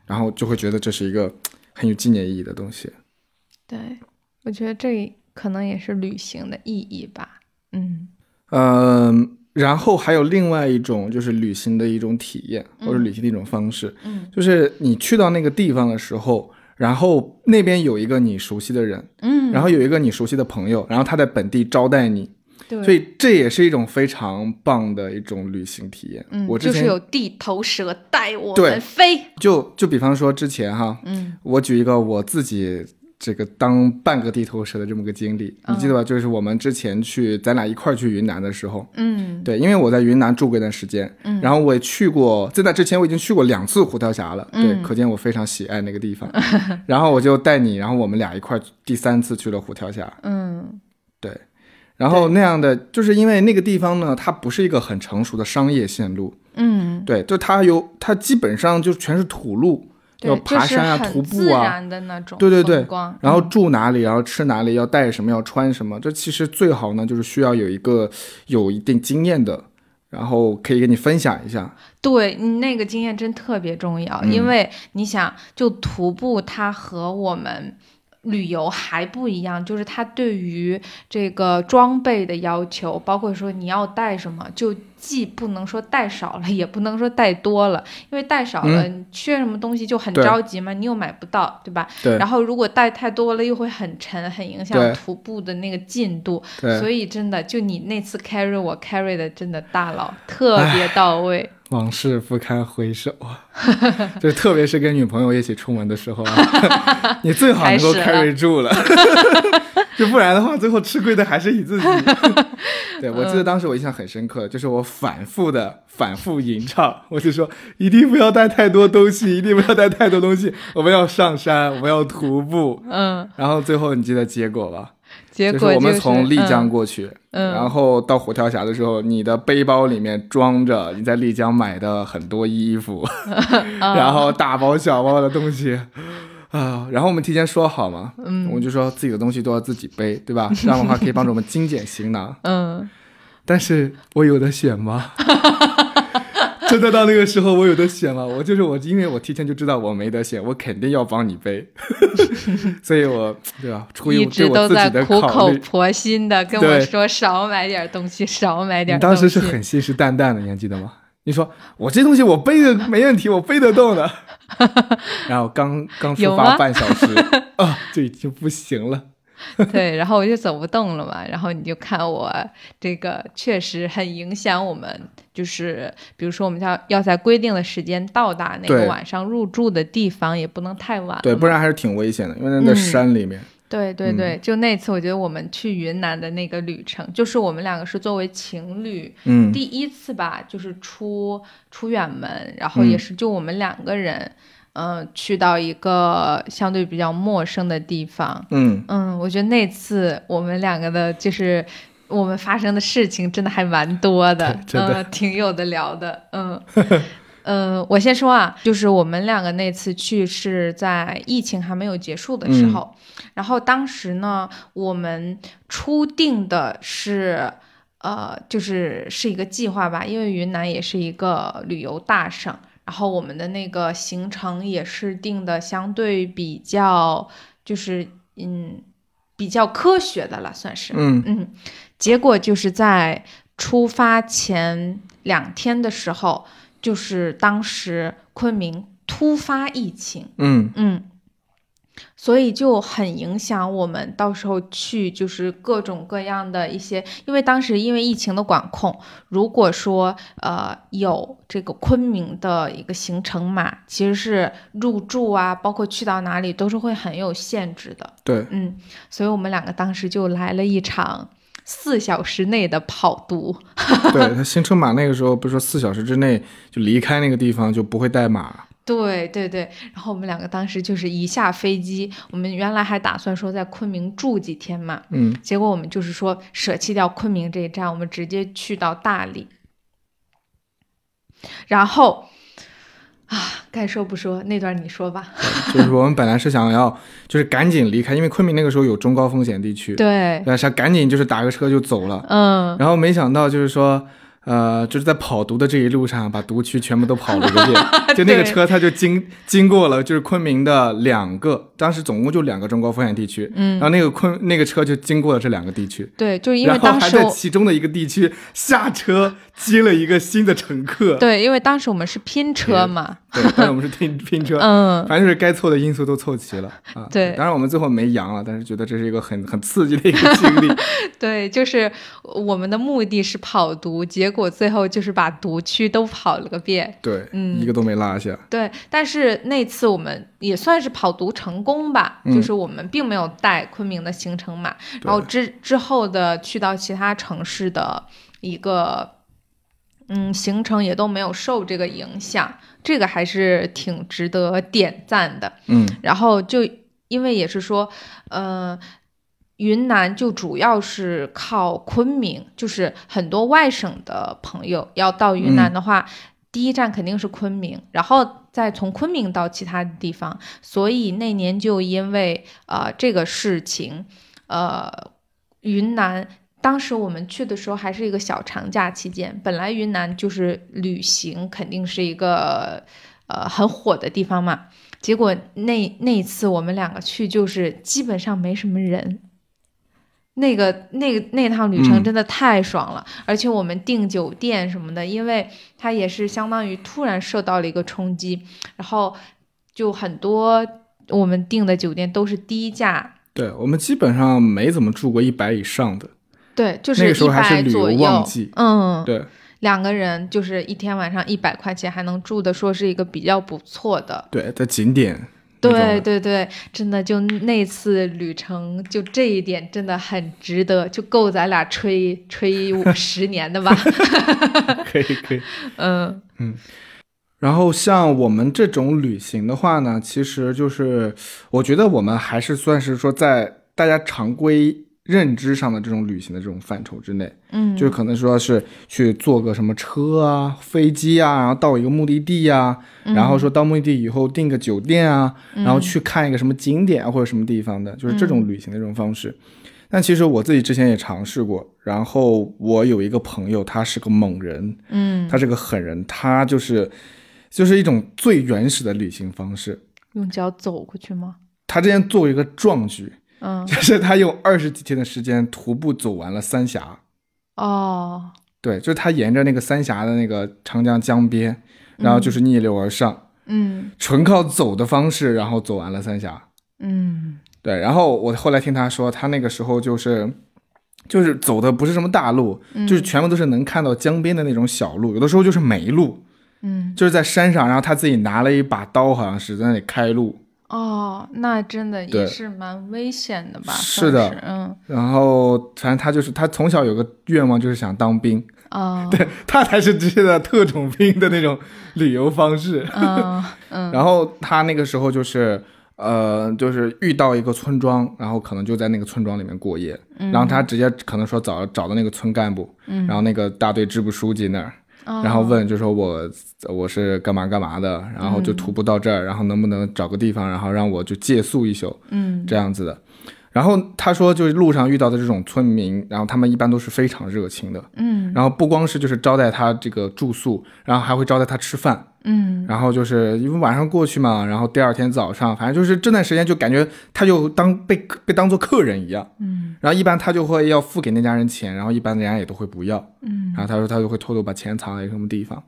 Speaker 1: 然后就会觉得这是一个很有纪念意义的东西。
Speaker 2: 对，我觉得这可能也是旅行的意义吧。嗯
Speaker 1: 嗯，然后还有另外一种就是旅行的一种体验，或者旅行的一种方式，
Speaker 2: 嗯
Speaker 1: 就是你去到那个地方的时候，然后那边有一个你熟悉的人，
Speaker 2: 嗯，
Speaker 1: 然后有一个你熟悉的朋友，然后他在本地招待你，
Speaker 2: 对，
Speaker 1: 所以这也是一种非常棒的一种旅行体验。
Speaker 2: 嗯，
Speaker 1: 我之前
Speaker 2: 就是有地头蛇带我
Speaker 1: 对
Speaker 2: 们飞。
Speaker 1: 就就比方说之前哈，
Speaker 2: 嗯
Speaker 1: 我举一个我自己这个当半个地头蛇的这么个经历，你记得吧？就是我们之前去咱俩一块儿去云南的时候，
Speaker 2: 嗯。
Speaker 1: 对，因为我在云南住过一段时间，
Speaker 2: 嗯。
Speaker 1: 然后我也去过，在那之前我已经去过两次虎跳峡了，对，
Speaker 2: 嗯
Speaker 1: 可见我非常喜爱那个地方。然后我就带你，然后我们俩一块儿第三次去了虎跳峡，
Speaker 2: 嗯。
Speaker 1: 对。然后那样的，就是因为那个地方呢，它不是一个很成熟的商业线路，
Speaker 2: 嗯，
Speaker 1: 对，就它有，它基本上就全是土路，要
Speaker 2: 对，
Speaker 1: 爬山啊、
Speaker 2: 就是
Speaker 1: 徒步啊，
Speaker 2: 然的那种
Speaker 1: 对对对然后
Speaker 2: 嗯
Speaker 1: 住哪里，然后吃哪里，要带什么，要穿什么。这其实最好呢，就是需要有一个有一定经验的，然后可以给你分享一下。
Speaker 2: 对你那个经验真特别重要，
Speaker 1: 嗯
Speaker 2: 因为你想，就徒步它和我们。旅游还不一样，就是它对于这个装备的要求，包括说你要带什么，就既不能说带少了，也不能说带多了，因为带少了，你缺什么东西就很着急嘛，你又买不到，对吧？
Speaker 1: 对
Speaker 2: 然后如果带太多了，又会很沉，很影响徒步的那个进度。
Speaker 1: 对，
Speaker 2: 所以真的，就你那次 carry 我 carry 的真的大佬特别到位。
Speaker 1: 往事不堪回首啊，就特别是跟女朋友一起出门的时候啊，你最好能够
Speaker 2: 开始了
Speaker 1: carry 住了，就不然的话，最后吃亏的还是你自己。对我记得当时我印象很深刻，就是我反复的反复吟唱，我就说一定不要带太多东西，一定不要带太多东西，我们要上山，我们要徒步。
Speaker 2: 嗯，
Speaker 1: 然后最后你记得结果吧？
Speaker 2: 结果
Speaker 1: 就是我们从丽江
Speaker 2: 嗯
Speaker 1: 过去，
Speaker 2: 嗯
Speaker 1: 然后到虎跳峡的时候，你的背包里面装着你在丽江买的很多衣服，
Speaker 2: 嗯
Speaker 1: 然后大包小包的东西。啊，然后我们提前说好嘛，
Speaker 2: 嗯
Speaker 1: 我们就说自己的东西都要自己背，对吧？这样的话可以帮助我们精简行囊。
Speaker 2: 嗯，
Speaker 1: 但是我有的选吗？真的到那个时候，我有的选吗？我就是我，因为我提前就知道我没得选，我肯定要帮你背，所以我对吧？出于
Speaker 2: 一
Speaker 1: 对我
Speaker 2: 直都在
Speaker 1: 自己的
Speaker 2: 苦口，婆心的跟我说少买点东西，少买点东西。
Speaker 1: 当时是很信誓旦旦的，你还记得吗？你说我这东西我背的没问题，我背得动的。然后刚刚出发半小时 啊，就已经不行了。
Speaker 2: 对，然后我就走不动了嘛，然后你就看我这个确实很影响我们，就是比如说我们要要在规定的时间到达那个晚上入住的地方，也不能太晚
Speaker 1: 对，不然还是挺危险的，因为那在
Speaker 2: 嗯
Speaker 1: 山里面。
Speaker 2: 对对对，
Speaker 1: 嗯
Speaker 2: 就那次我觉得我们去云南的那个旅程，就是我们两个是作为情侣
Speaker 1: 嗯，
Speaker 2: 第一次吧，就是出出远门，然后也
Speaker 1: 嗯
Speaker 2: 是就我们两个人，嗯、去到一个相对比较陌生的地方。
Speaker 1: 嗯，
Speaker 2: 嗯，我觉得那次我们两个的，就是我们发生的事情真的还蛮多的，
Speaker 1: 对真的
Speaker 2: 嗯，挺有的聊的，嗯。呃，我先说啊，就是我们两个那次去是在疫情还没有结束的时
Speaker 1: 嗯
Speaker 2: 候，然后当时呢，我们初定的是，呃，就是是一个计划吧，因为云南也是一个旅游大省，然后我们的那个行程也是定的相对比较，就是嗯，比较科学的了，算是，
Speaker 1: 嗯。
Speaker 2: 嗯，结果就是在出发前两天的时候，就是当时昆明突发疫情，
Speaker 1: 嗯。
Speaker 2: 嗯，所以就很影响我们到时候去，就是各种各样的一些，因为当时因为疫情的管控，如果说呃有这个昆明的一个行程码，其实是入住啊，包括去到哪里都是会很有限制的。
Speaker 1: 对，
Speaker 2: 嗯，所以我们两个当时就来了一场四小时内的跑读。
Speaker 1: 对他行程码那个时候不是说四小时之内就离开那个地方就不会带码，
Speaker 2: 对对对，然后我们两个当时就是一下飞机，我们原来还打算说在昆明住几天嘛，
Speaker 1: 嗯，
Speaker 2: 结果我们就是说舍弃掉昆明这一站，我们直接去到大理，然后啊，该说不说，那段你说吧。
Speaker 1: 就是我们本来是想要就是赶紧离开，因为昆明那个时候有中高风险地区，
Speaker 2: 对，
Speaker 1: 对，想赶紧就是打个车就走了，
Speaker 2: 嗯，
Speaker 1: 然后没想到就是说。呃，就是在跑毒的这一路上，把毒区全部都跑了一遍。就那个车，它就经经过了，就是昆明的两个，当时总共就两个中高风险地区。
Speaker 2: 嗯，
Speaker 1: 然后那个昆那个车就经过了这两个地区。
Speaker 2: 对，就是因为当时
Speaker 1: 还在其中的一个地区下车接了一个新的乘客。
Speaker 2: 对，因为当时我们是拼车嘛。
Speaker 1: 对，当时我们是拼拼车。
Speaker 2: 嗯，
Speaker 1: 反正就是该凑的因素都凑齐了啊。
Speaker 2: 对，
Speaker 1: 当然我们最后没阳了，但是觉得这是一个很很刺激的一个经历。
Speaker 2: 对，就是我们的目的是跑毒，结果最后就是。把毒区都跑了个遍，
Speaker 1: 对，
Speaker 2: 嗯，
Speaker 1: 一个都没落下。
Speaker 2: 对，但是那次我们也算是跑毒成功吧，就是我们并没有带昆明的行程码，然后之之后的去到其他城市的一个，嗯，行程也都没有受这个影响，这个还是挺值得点赞的。
Speaker 1: 嗯，
Speaker 2: 然后就因为也是说，呃。云南就主要是靠昆明，就是很多外省的朋友要到云南的话，第一站肯定是昆明，然后再从昆明到其他地方。所以那年就因为呃这个事情，呃，云南当时我们去的时候还是一个小长假期间，本来云南就是旅行肯定是一个呃很火的地方嘛，结果那那一次我们两个去就是基本上没什么人。那个那个那趟旅程真的太爽了，而且我们订酒店什么的，因为它也是相当于突然受到了一个冲击，然后就很多我们订的酒店都是低价。
Speaker 1: 对我们基本上没怎么住过一百以上的。
Speaker 2: 对，就是
Speaker 1: 那个时候还是旅游旺
Speaker 2: 季。嗯，
Speaker 1: 对，
Speaker 2: 两个人就是一天晚上一百块钱还能住的，说是一个比较不错的。
Speaker 1: 对，在景点。
Speaker 2: 对对对，真的就那次旅程，就这一点真的很值得，就够咱俩吹吹十年的吧。
Speaker 1: 可以可以，
Speaker 2: 嗯
Speaker 1: 嗯。然后像我们这种旅行的话呢，其实就是我觉得我们还是算是说在大家常规。认知上的这种旅行的这种范畴之内，
Speaker 2: 嗯，
Speaker 1: 就是可能说是去坐个什么车啊、飞机啊，然后到一个目的地呀，然后说到目的地以后订个酒店啊，然后去看一个什么景点啊或者什么地方的，就是这种旅行的这种方式。但其实我自己之前也尝试过，然后我有一个朋友，他是个猛人，
Speaker 2: 嗯，
Speaker 1: 他是个狠人，他就是就是一种最原始的旅行方式，
Speaker 2: 用脚走过去吗？
Speaker 1: 他之前做一个壮举。
Speaker 2: 嗯，
Speaker 1: 就是他用二十几天的时间徒步走完了三峡。
Speaker 2: 哦，
Speaker 1: 对，就是他沿着那个三峡的那个长江江边，然后就是逆流而上，
Speaker 2: 嗯，
Speaker 1: 纯靠走的方式，然后走完了三峡。
Speaker 2: 嗯，
Speaker 1: 对，然后我后来听他说，他那个时候就是就是走的不是什么大路，就是全部都是能看到江边的那种小路，有的时候就是没路，
Speaker 2: 嗯，
Speaker 1: 就是在山上，然后他自己拿了一把刀，好像是在那里开路。
Speaker 2: 哦，那真的也是蛮危险的吧？
Speaker 1: 是的，
Speaker 2: 嗯。
Speaker 1: 然后，反正他就是他从小有个愿望，就是想当兵。
Speaker 2: 哦，
Speaker 1: 对他才是真的特种兵的那种旅游方式。
Speaker 2: 嗯 嗯。
Speaker 1: 然后他那个时候就是，呃，就是遇到一个村庄，然后可能就在那个村庄里面过夜。
Speaker 2: 嗯。
Speaker 1: 然后他直接可能说找找到那个村干部，
Speaker 2: 嗯。
Speaker 1: 然后那个大队支部书记那儿。然后问，就说我我是干嘛干嘛的，然后就徒步到这儿，然后能不能找个地方，然后让我就借宿一宿，
Speaker 2: 嗯，
Speaker 1: 这样子的。然后他说，就是路上遇到的这种村民，然后他们一般都是非常热情的，
Speaker 2: 嗯，
Speaker 1: 然后不光是就是招待他这个住宿，然后还会招待他吃饭，
Speaker 2: 嗯，
Speaker 1: 然后就是因为晚上过去嘛，然后第二天早上，反正就是这段时间就感觉他就当被被当做客人一样，
Speaker 2: 嗯，
Speaker 1: 然后一般他就会要付给那家人钱，然后一般人家也都会不要，
Speaker 2: 嗯，
Speaker 1: 然后他说他就会偷偷把钱藏在什么地方，
Speaker 2: 啊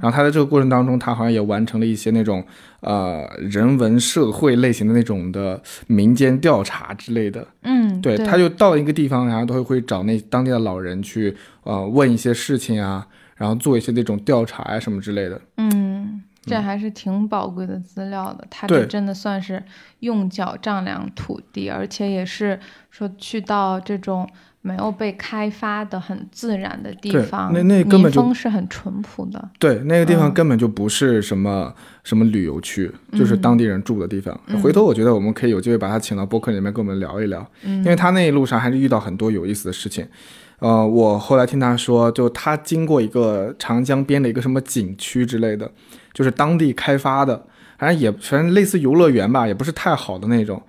Speaker 1: 然后他在这个过程当中，他好像也完成了一些那种呃人文社会类型的那种的民间调查之类的。
Speaker 2: 嗯，
Speaker 1: 对，他就到一个地方，然后都会会找那当地的老人去呃问一些事情啊，然后做一些那种调查啊什么之类的。
Speaker 2: 嗯，这还是挺宝贵的资料的。他
Speaker 1: 对
Speaker 2: 这真的算是用脚丈量土地，而且也是说去到这种没有被开发的很自然的地方，
Speaker 1: 那那根本就
Speaker 2: 是很淳朴的。
Speaker 1: 对，那个地方
Speaker 2: 嗯
Speaker 1: 根本就不是什么、什么旅游区，就是当地人住的地方。
Speaker 2: 嗯
Speaker 1: 回头我觉得我们可以有机会把他请到播客里面跟我们聊一聊，
Speaker 2: 嗯
Speaker 1: 因为他那一路上还是遇到很多有意思的事情。呃，我后来听他说，就他经过一个长江边的一个什么景区之类的，就是当地开发的，反正也反正类似游乐园吧，也不是太好的那种。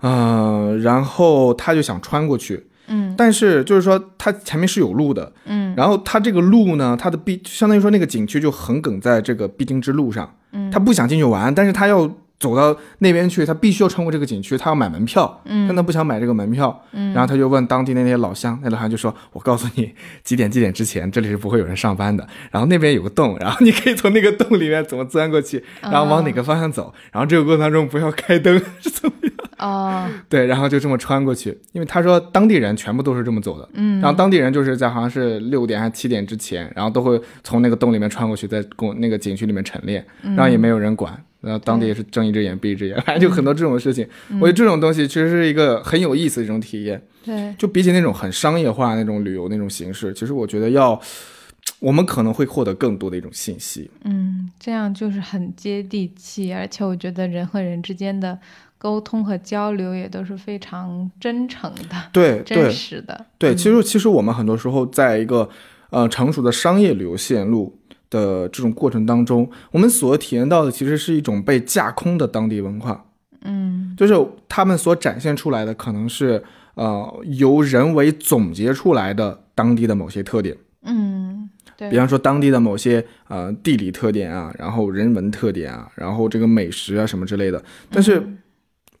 Speaker 1: 呃，然后他就想穿过去，
Speaker 2: 嗯。
Speaker 1: 但是就是说它前面是有路的，
Speaker 2: 嗯。
Speaker 1: 然后它这个路呢，它的必相当于说那个景区就横梗在这个必经之路上，
Speaker 2: 嗯。
Speaker 1: 他不想进去玩，但是他要走到那边去，他必须要穿过这个景区，他要买门票，
Speaker 2: 嗯。
Speaker 1: 但他不想买这个门票，
Speaker 2: 嗯。
Speaker 1: 然后他就问当地那些老乡，那老乡就说：“我告诉你，几点几点之前这里是不会有人上班的，然后那边有个洞，然后你可以从那个洞里面怎么钻过去，然后往哪个方向走，然后这个过程当中不要开灯，是怎么样？
Speaker 2: 哦
Speaker 1: 对，然后就这么穿过去，因为他说当地人全部都是这么走的。”
Speaker 2: 嗯
Speaker 1: 然后当地人就是在好像是六点还是七点之前，然后都会从那个洞里面穿过去，在公那个景区里面晨练，然后也没有人管，然后当地也是睁一只眼闭一只眼，反正就很多这种事情。我觉得这种东西其实是一个很有意思的一种体验，
Speaker 2: 对
Speaker 1: 就比起那种很商业化那种旅游那种形式，其实我觉得要我们可能会获得更多的一种信息。
Speaker 2: 嗯，这样就是很接地气，而且我觉得人和人之间的沟通和交流也都是非常真诚的、
Speaker 1: 对对。
Speaker 2: 真实的。
Speaker 1: 对，
Speaker 2: 嗯。
Speaker 1: 其实其实我们很多时候在一个呃成熟的商业旅游线路的这种过程当中，我们所体验到的其实是一种被架空的当地文化，
Speaker 2: 嗯。
Speaker 1: 就是他们所展现出来的可能是呃由人为总结出来的当地的某些特点，
Speaker 2: 嗯，对，
Speaker 1: 比方说当地的某些呃地理特点啊，然后人文特点啊，然后这个美食啊什么之类的。但是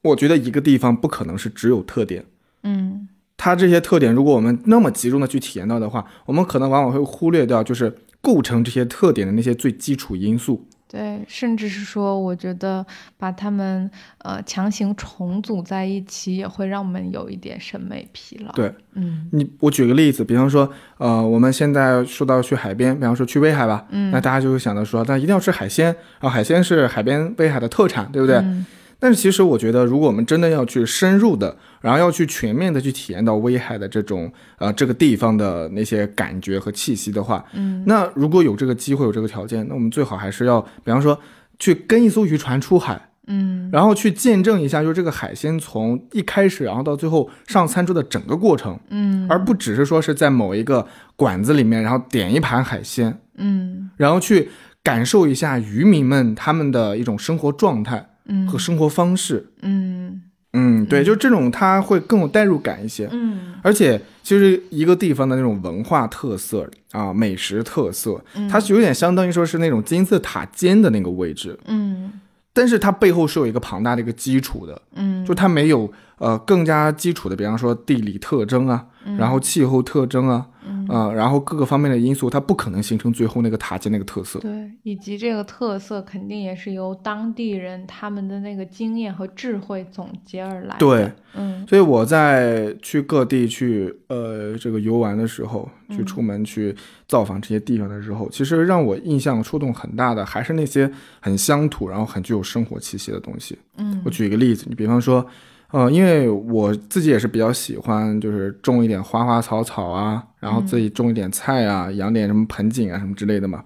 Speaker 1: 我觉得一个地方不可能是只有特点。
Speaker 2: 嗯
Speaker 1: 它这些特点，如果我们那么集中的去体验到的话，我们可能往往会忽略掉，就是构成这些特点的那些最基础因素。
Speaker 2: 对，甚至是说，我觉得把它们呃强行重组在一起，也会让我们有一点审美疲劳。
Speaker 1: 对，
Speaker 2: 嗯
Speaker 1: 你我举个例子，比方说，呃，我们现在说到去海边，比方说去威海吧，
Speaker 2: 嗯
Speaker 1: 那大家就会想到说，那一定要吃海鲜，然后海鲜是海边威海的特产，对不对？
Speaker 2: 嗯
Speaker 1: 但是其实我觉得，如果我们真的要去深入的，然后要去全面的去体验到威海的这种呃这个地方的那些感觉和气息的话，
Speaker 2: 嗯。
Speaker 1: 那如果有这个机会有这个条件，那我们最好还是要，比方说去跟一艘渔船出海，
Speaker 2: 嗯。
Speaker 1: 然后去见证一下，就是这个海鲜从一开始，然后到最后上餐桌的整个过程，
Speaker 2: 嗯。
Speaker 1: 而不只是说是在某一个馆子里面，然后点一盘海鲜，
Speaker 2: 嗯。
Speaker 1: 然后去感受一下渔民们他们的一种生活状态
Speaker 2: 嗯
Speaker 1: 和生活方式。
Speaker 2: 嗯。
Speaker 1: 嗯，对，就这种它会更有代入感一些。
Speaker 2: 嗯。
Speaker 1: 而且，其实一个地方的那种文化特色啊、美食特色，
Speaker 2: 嗯。
Speaker 1: 它是有点相当于说是那种金字塔尖的那个位置，
Speaker 2: 嗯。
Speaker 1: 但是它背后是有一个庞大的一个基础的，
Speaker 2: 嗯，
Speaker 1: 就它没有呃更加基础的，比方说地理特征啊，然后气候特征啊，
Speaker 2: 嗯
Speaker 1: 啊、然后各个方面的因素，它不可能形成最后那个塔尖那个特色。
Speaker 2: 对，以及这个特色肯定也是由当地人他们的那个经验和智慧总结而来的。
Speaker 1: 对，
Speaker 2: 嗯
Speaker 1: 所以我在去各地去呃这个游玩的时候，去
Speaker 2: 嗯
Speaker 1: 出门去造访这些地方的时候，其实让我印象触动很大的还是那些很乡土，然后很具有生活气息的东西。
Speaker 2: 嗯
Speaker 1: 我举一个例子，你比方说，呃，因为我自己也是比较喜欢，就是种一点花花草草啊，然后自己种一点菜啊，养点什么盆景啊什么之类的嘛。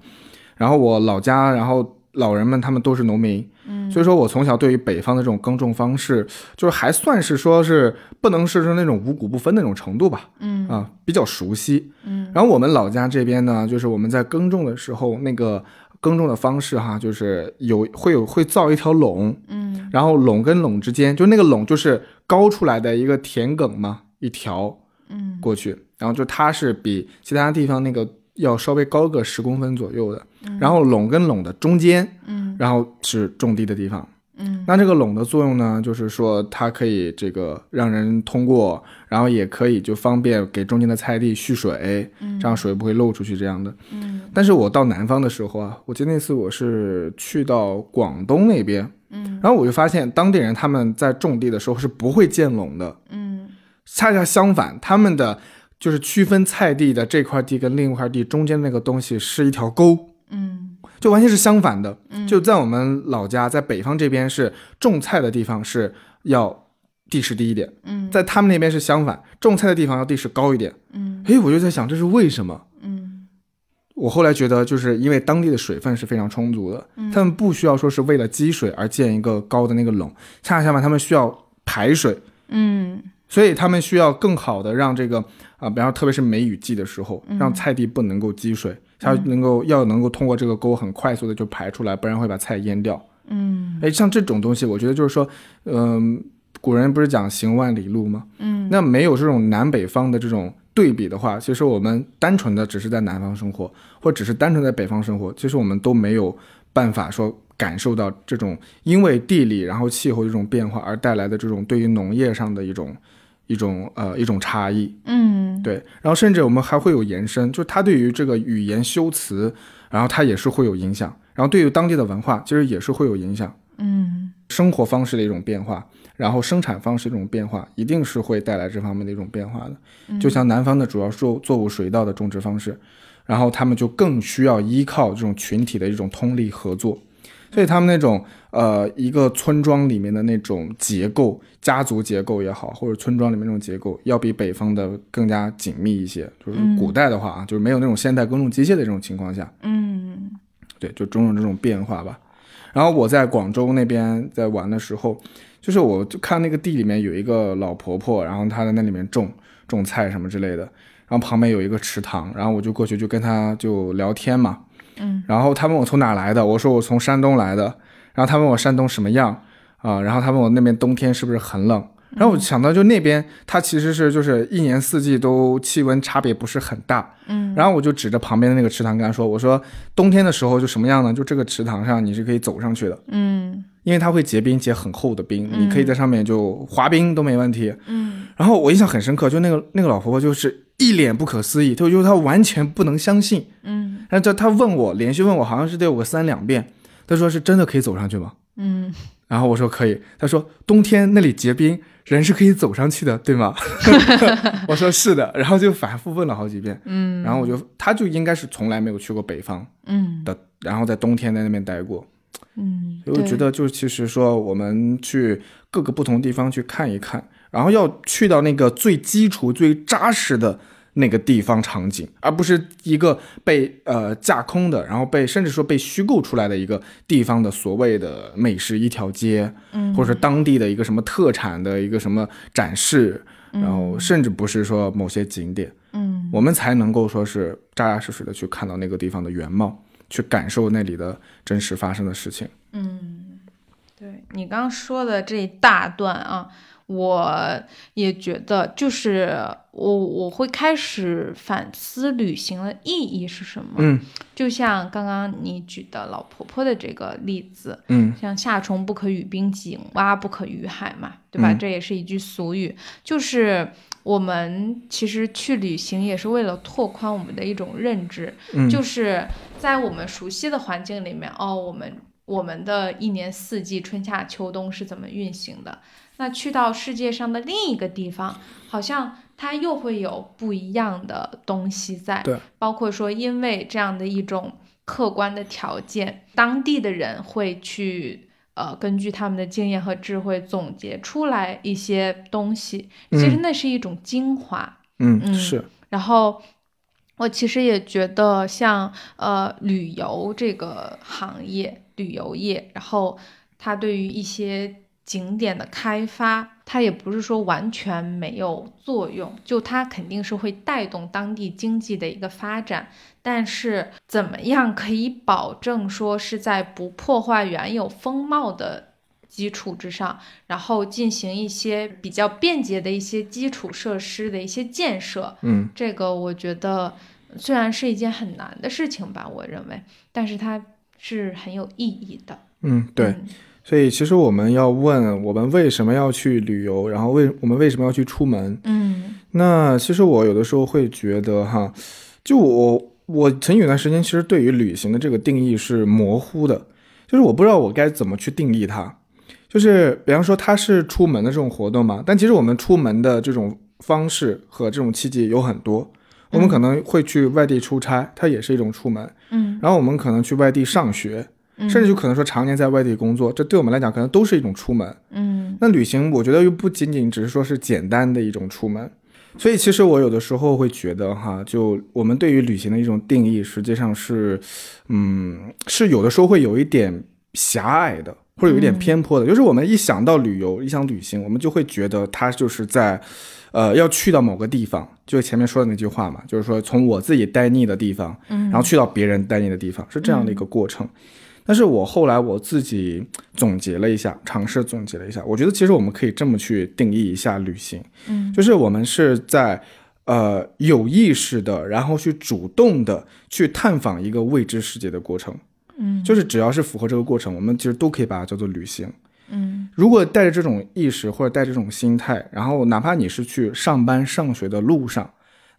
Speaker 1: 然后我老家，然后老人们他们都是农民，
Speaker 2: 嗯。
Speaker 1: 所以说我从小对于北方的这种耕种方式，就是还算是说是不能是说那种五谷不分那种程度吧，
Speaker 2: 嗯。
Speaker 1: 啊，比较熟悉。
Speaker 2: 嗯。
Speaker 1: 然后我们老家这边呢，就是我们在耕种的时候，那个耕种的方式哈，就是有会有会造一条垄，
Speaker 2: 嗯。
Speaker 1: 然后垄跟垄之间，就那个垄就是高出来的一个田埂嘛，一条
Speaker 2: 嗯。
Speaker 1: 过去，然后就它是比其他地方那个要稍微高个十公分左右的，然后垄跟垄的中间，
Speaker 2: 嗯
Speaker 1: 然后是种地的地方，
Speaker 2: 嗯
Speaker 1: 那这个垄的作用呢，就是说它可以这个让人通过，然后也可以就方便给中间的菜地蓄水，这样水不会漏出去这样的。
Speaker 2: 嗯
Speaker 1: 但是我到南方的时候啊，我记得那次我是去到广东那边，
Speaker 2: 嗯
Speaker 1: 然后我就发现当地人他们在种地的时候是不会建垄的，
Speaker 2: 嗯
Speaker 1: 恰恰相反，他们的就是区分菜地的这块地跟另一块地中间那个东西是一条沟，
Speaker 2: 嗯
Speaker 1: 就完全是相反的。
Speaker 2: 嗯
Speaker 1: 就在我们老家，在北方这边是种菜的地方是要地势低一点，
Speaker 2: 嗯
Speaker 1: 在他们那边是相反，种菜的地方要地势高一点。
Speaker 2: 嗯
Speaker 1: 诶，我就在想这是为什么？
Speaker 2: 嗯
Speaker 1: 我后来觉得，就是因为当地的水分是非常充足的，他们不需要说是为了积水而建一个高的那个垄，恰恰相反，他们需要排水，
Speaker 2: 嗯
Speaker 1: 所以他们需要更好的让这个啊、比方说特别是梅雨季的时候，让菜地不能够积水，它能够要能够通过这个沟很快速的就排出来，不然会把菜淹掉。
Speaker 2: 嗯
Speaker 1: 哎，像这种东西，我觉得就是说，嗯、古人不是讲行万里路吗？
Speaker 2: 嗯
Speaker 1: 那没有这种南北方的这种对比的话，其实我们单纯的只是在南方生活，或只是单纯在北方生活，其实我们都没有办法说感受到这种因为地理然后气候这种变化而带来的这种对于农业上的一种一种呃一种差异。
Speaker 2: 嗯
Speaker 1: 对，然后甚至我们还会有延伸，就是它对于这个语言修辞，然后它也是会有影响，然后对于当地的文化其实也是会有影响。
Speaker 2: 嗯
Speaker 1: 生活方式的一种变化，然后生产方式的一种变化，一定是会带来这方面的一种变化的。就像南方的主要作作物水稻的种植方式，然后他们就更需要依靠这种群体的一种通力合作，所以他们那种呃一个村庄里面的那种结构，家族结构也好，或者村庄里面那种结构，要比北方的更加紧密一些。就是古代的话啊，就是没有那种现代耕种机械的这种情况下，
Speaker 2: 嗯
Speaker 1: 对，就种种这种变化吧。然后我在广州那边在玩的时候，就是我就看那个地里面有一个老婆婆，然后她在那里面种种菜什么之类的，然后旁边有一个池塘，然后我就过去就跟她就聊天嘛，
Speaker 2: 嗯，
Speaker 1: 然后他问我从哪来的，我说我从山东来的，然后他问我山东什么样啊、然后他问我那边冬天是不是很冷。然后我想到，就那边它其实是就是一年四季都气温差别不是很大，
Speaker 2: 嗯，
Speaker 1: 然后我就指着旁边的那个池塘跟他说：“我说冬天的时候就什么样呢？就这个池塘上你是可以走上去的，
Speaker 2: 嗯
Speaker 1: 因为它会结冰，结很厚的冰，你可以在上面就滑冰都没问题。
Speaker 2: 嗯
Speaker 1: 然后我印象很深刻，就那个那个老婆婆就是一脸不可思议，就就是她完全不能相信。
Speaker 2: 嗯
Speaker 1: 然后她问我，连续问我，好像是得有个三两遍，她说是真的可以走上去吗？
Speaker 2: 嗯
Speaker 1: 然后我说可以，她说冬天那里结冰，人是可以走上去的，对吗？我说是的，然后就反复问了好几遍。
Speaker 2: 嗯
Speaker 1: 然后我就，她就应该是从来没有去过北方
Speaker 2: 嗯
Speaker 1: 的，然后在冬天在那边待过。
Speaker 2: 嗯，
Speaker 1: 所以我觉得，就是其实说我们去各个不同地方去看一看，然后要去到那个最基础、最扎实的那个地方场景，而不是一个被呃架空的，然后被甚至说被虚构出来的一个地方的所谓的美食一条街，
Speaker 2: 嗯。
Speaker 1: 或者是当地的一个什么特产的一个什么展示，然后甚至不是说某些景点。
Speaker 2: 嗯。
Speaker 1: 我们才能够说是扎扎实实的去看到那个地方的原貌，去感受那里的真实发生的事情。
Speaker 2: 嗯，对你刚刚说的这一大段啊，我也觉得，就是我我会开始反思旅行的意义是什么。
Speaker 1: 嗯
Speaker 2: 就像刚刚你举的老婆婆的这个例子，
Speaker 1: 嗯
Speaker 2: 像夏虫不可语冰，井蛙不可语海嘛，对吧？
Speaker 1: 嗯
Speaker 2: 这也是一句俗语，就是我们其实去旅行也是为了拓宽我们的一种认知，
Speaker 1: 嗯，
Speaker 2: 就是在我们熟悉的环境里面，哦，我们我们的一年四季春夏秋冬是怎么运行的？那去到世界上的另一个地方，好像它又会有不一样的东西在。
Speaker 1: 对，
Speaker 2: 包括说，因为这样的一种客观的条件，当地的人会去呃根据他们的经验和智慧总结出来一些东西，其实那是一种精华。
Speaker 1: 嗯
Speaker 2: 嗯
Speaker 1: 是
Speaker 2: 然后我其实也觉得像呃旅游这个行业，旅游业，然后它对于一些景点的开发，它也不是说完全没有作用，就它肯定是会带动当地经济的一个发展。但是怎么样可以保证说是在不破坏原有风貌的基础之上，然后进行一些比较便捷的一些基础设施的一些建设？
Speaker 1: 嗯
Speaker 2: 这个我觉得虽然是一件很难的事情吧，我认为，但是它是很有意义的。
Speaker 1: 嗯对，
Speaker 2: 嗯
Speaker 1: 所以其实我们要问，我们为什么要去旅游，然后为我们为什么要去出门？
Speaker 2: 嗯
Speaker 1: 那其实我有的时候会觉得哈，就我我曾有一段时间其实对于旅行的这个定义是模糊的，就是我不知道我该怎么去定义它。就是比方说它是出门的这种活动嘛，但其实我们出门的这种方式和这种契机有很多。我们可能会去外地出差，它也是一种出门。
Speaker 2: 嗯
Speaker 1: 然后我们可能去外地上学，
Speaker 2: 嗯，
Speaker 1: 甚至就可能说常年在外地工作，这对我们来讲可能都是一种出门。
Speaker 2: 嗯
Speaker 1: 那旅行，我觉得又不仅仅只是说是简单的一种出门，所以其实我有的时候会觉得哈，就我们对于旅行的一种定义，实际上是，嗯，是有的时候会有一点狭隘的，或者有一点偏颇的。就是我们一想到旅游，一想旅行，我们就会觉得它就是在，呃，要去到某个地方，就是前面说的那句话嘛，就是说从我自己待腻的地方，
Speaker 2: 嗯，
Speaker 1: 然后去到别人待腻的地方，是这样的一个过程。但是我后来我自己总结了一下，尝试总结了一下，我觉得其实我们可以这么去定义一下旅行，
Speaker 2: 嗯
Speaker 1: 就是我们是在呃有意识的，然后去主动的去探访一个未知世界的过程。
Speaker 2: 嗯
Speaker 1: 就是只要是符合这个过程，我们其实都可以把它叫做旅行。
Speaker 2: 嗯
Speaker 1: 如果带着这种意识或者带着这种心态，然后哪怕你是去上班上学的路上，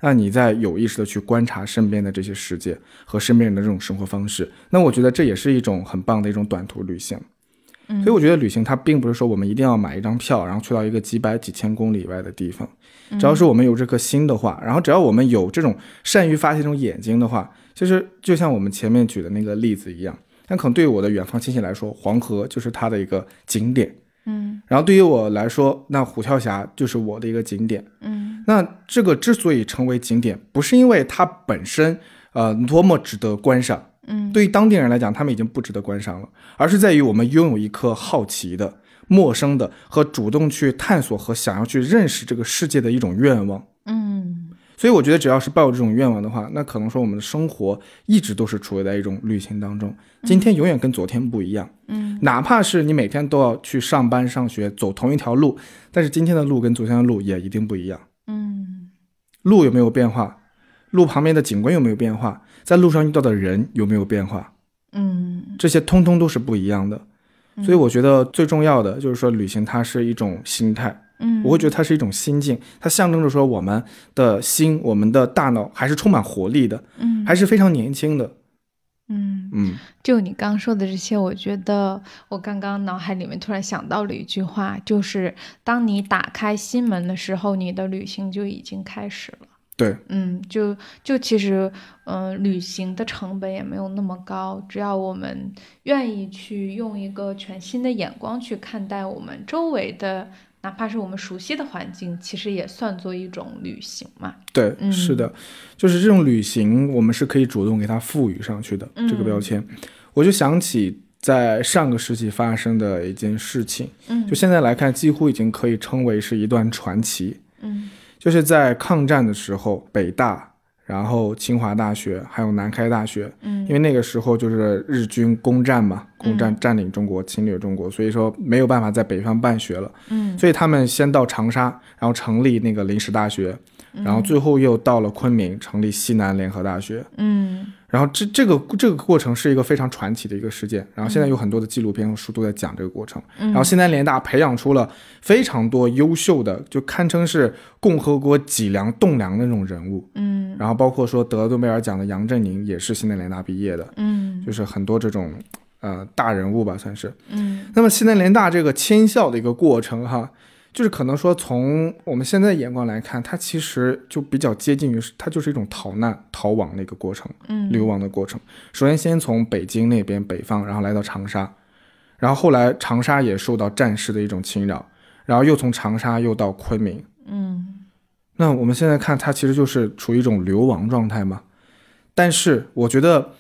Speaker 1: 那你在有意识的去观察身边的这些世界和身边人的这种生活方式，那我觉得这也是一种很棒的一种短途旅行。
Speaker 2: 嗯
Speaker 1: 所以我觉得旅行它并不是说我们一定要买一张票，然后去到一个几百几千公里以外的地方，只要是我们有这颗心的话，然后只要我们有这种善于发现这种眼睛的话，其实就像我们前面举的那个例子一样，那可能对于我的远方亲戚来说，黄河就是他的一个景点。
Speaker 2: 嗯
Speaker 1: 然后对于我来说，那虎跳峡就是我的一个景点。
Speaker 2: 嗯
Speaker 1: 那这个之所以成为景点，不是因为它本身呃多么值得观赏，
Speaker 2: 嗯
Speaker 1: 对于当地人来讲，他们已经不值得观赏了，而是在于我们拥有一颗好奇的、陌生的和主动去探索和想要去认识这个世界的一种愿望。
Speaker 2: 嗯
Speaker 1: 所以我觉得，只要是抱有这种愿望的话，那可能说我们的生活一直都是处在一种旅行当中。今天永远跟昨天不一样，
Speaker 2: 嗯
Speaker 1: 哪怕是你每天都要去上班、上学，走同一条路，但是今天的路跟昨天的路也一定不一样。
Speaker 2: 嗯
Speaker 1: 路有没有变化？路旁边的景观有没有变化？在路上遇到的人有没有变化？
Speaker 2: 嗯
Speaker 1: 这些通通都是不一样的。所以我觉得最重要的就是说，旅行它是一种心态，
Speaker 2: 嗯，
Speaker 1: 我会觉得它是一种心境，它象征着说我们的心、我们的大脑还是充满活力的，
Speaker 2: 嗯
Speaker 1: 还是非常年轻的。
Speaker 2: 嗯。
Speaker 1: 嗯
Speaker 2: 就你刚说的这些，我觉得我刚刚脑海里面突然想到了一句话，就是当你打开心门的时候，你的旅行就已经开始了。
Speaker 1: 对，
Speaker 2: 嗯，就就其实，嗯、旅行的成本也没有那么高，只要我们愿意去用一个全新的眼光去看待我们周围的，哪怕是我们熟悉的环境，其实也算作一种旅行嘛。
Speaker 1: 对，
Speaker 2: 嗯
Speaker 1: 是的，就是这种旅行，我们是可以主动给它赋予上去的、这个标签。我就想起在上个世纪发生的一件事情，
Speaker 2: 嗯
Speaker 1: 就现在来看，几乎已经可以称为是一段传奇。
Speaker 2: 嗯
Speaker 1: 就是在抗战的时候，北大，然后清华大学，还有南开大学，
Speaker 2: 嗯。
Speaker 1: 因为那个时候就是日军攻占嘛，攻占占领中国，侵略中国，所以说没有办法在北方办学了，
Speaker 2: 嗯。
Speaker 1: 所以他们先到长沙，然后成立那个临时大学，然后最后又到了昆明，成立西南联合大学。
Speaker 2: 嗯
Speaker 1: 然后这这个这个过程是一个非常传奇的一个事件，然后现在有很多的纪录片和书都在讲这个过程。然后西南联大培养出了非常多优秀的，就堪称是共和国脊梁栋梁的那种人物。
Speaker 2: 嗯
Speaker 1: 然后包括说得诺贝尔奖的杨振宁也是西南联大毕业的，
Speaker 2: 嗯
Speaker 1: 就是很多这种呃大人物吧，算是。
Speaker 2: 嗯
Speaker 1: 那么西南联大这个迁校的一个过程哈，就是可能说从我们现在眼光来看，它其实就比较接近于它就是一种逃难逃亡的一个过程。
Speaker 2: 嗯
Speaker 1: 流亡的过程。首先，先从北京那边北方，然后来到长沙，然后后来长沙也受到战事的一种侵扰，然后又从长沙又到昆明。
Speaker 2: 嗯
Speaker 1: 那我们现在看，它其实就是处于一种流亡状态嘛。但是我觉得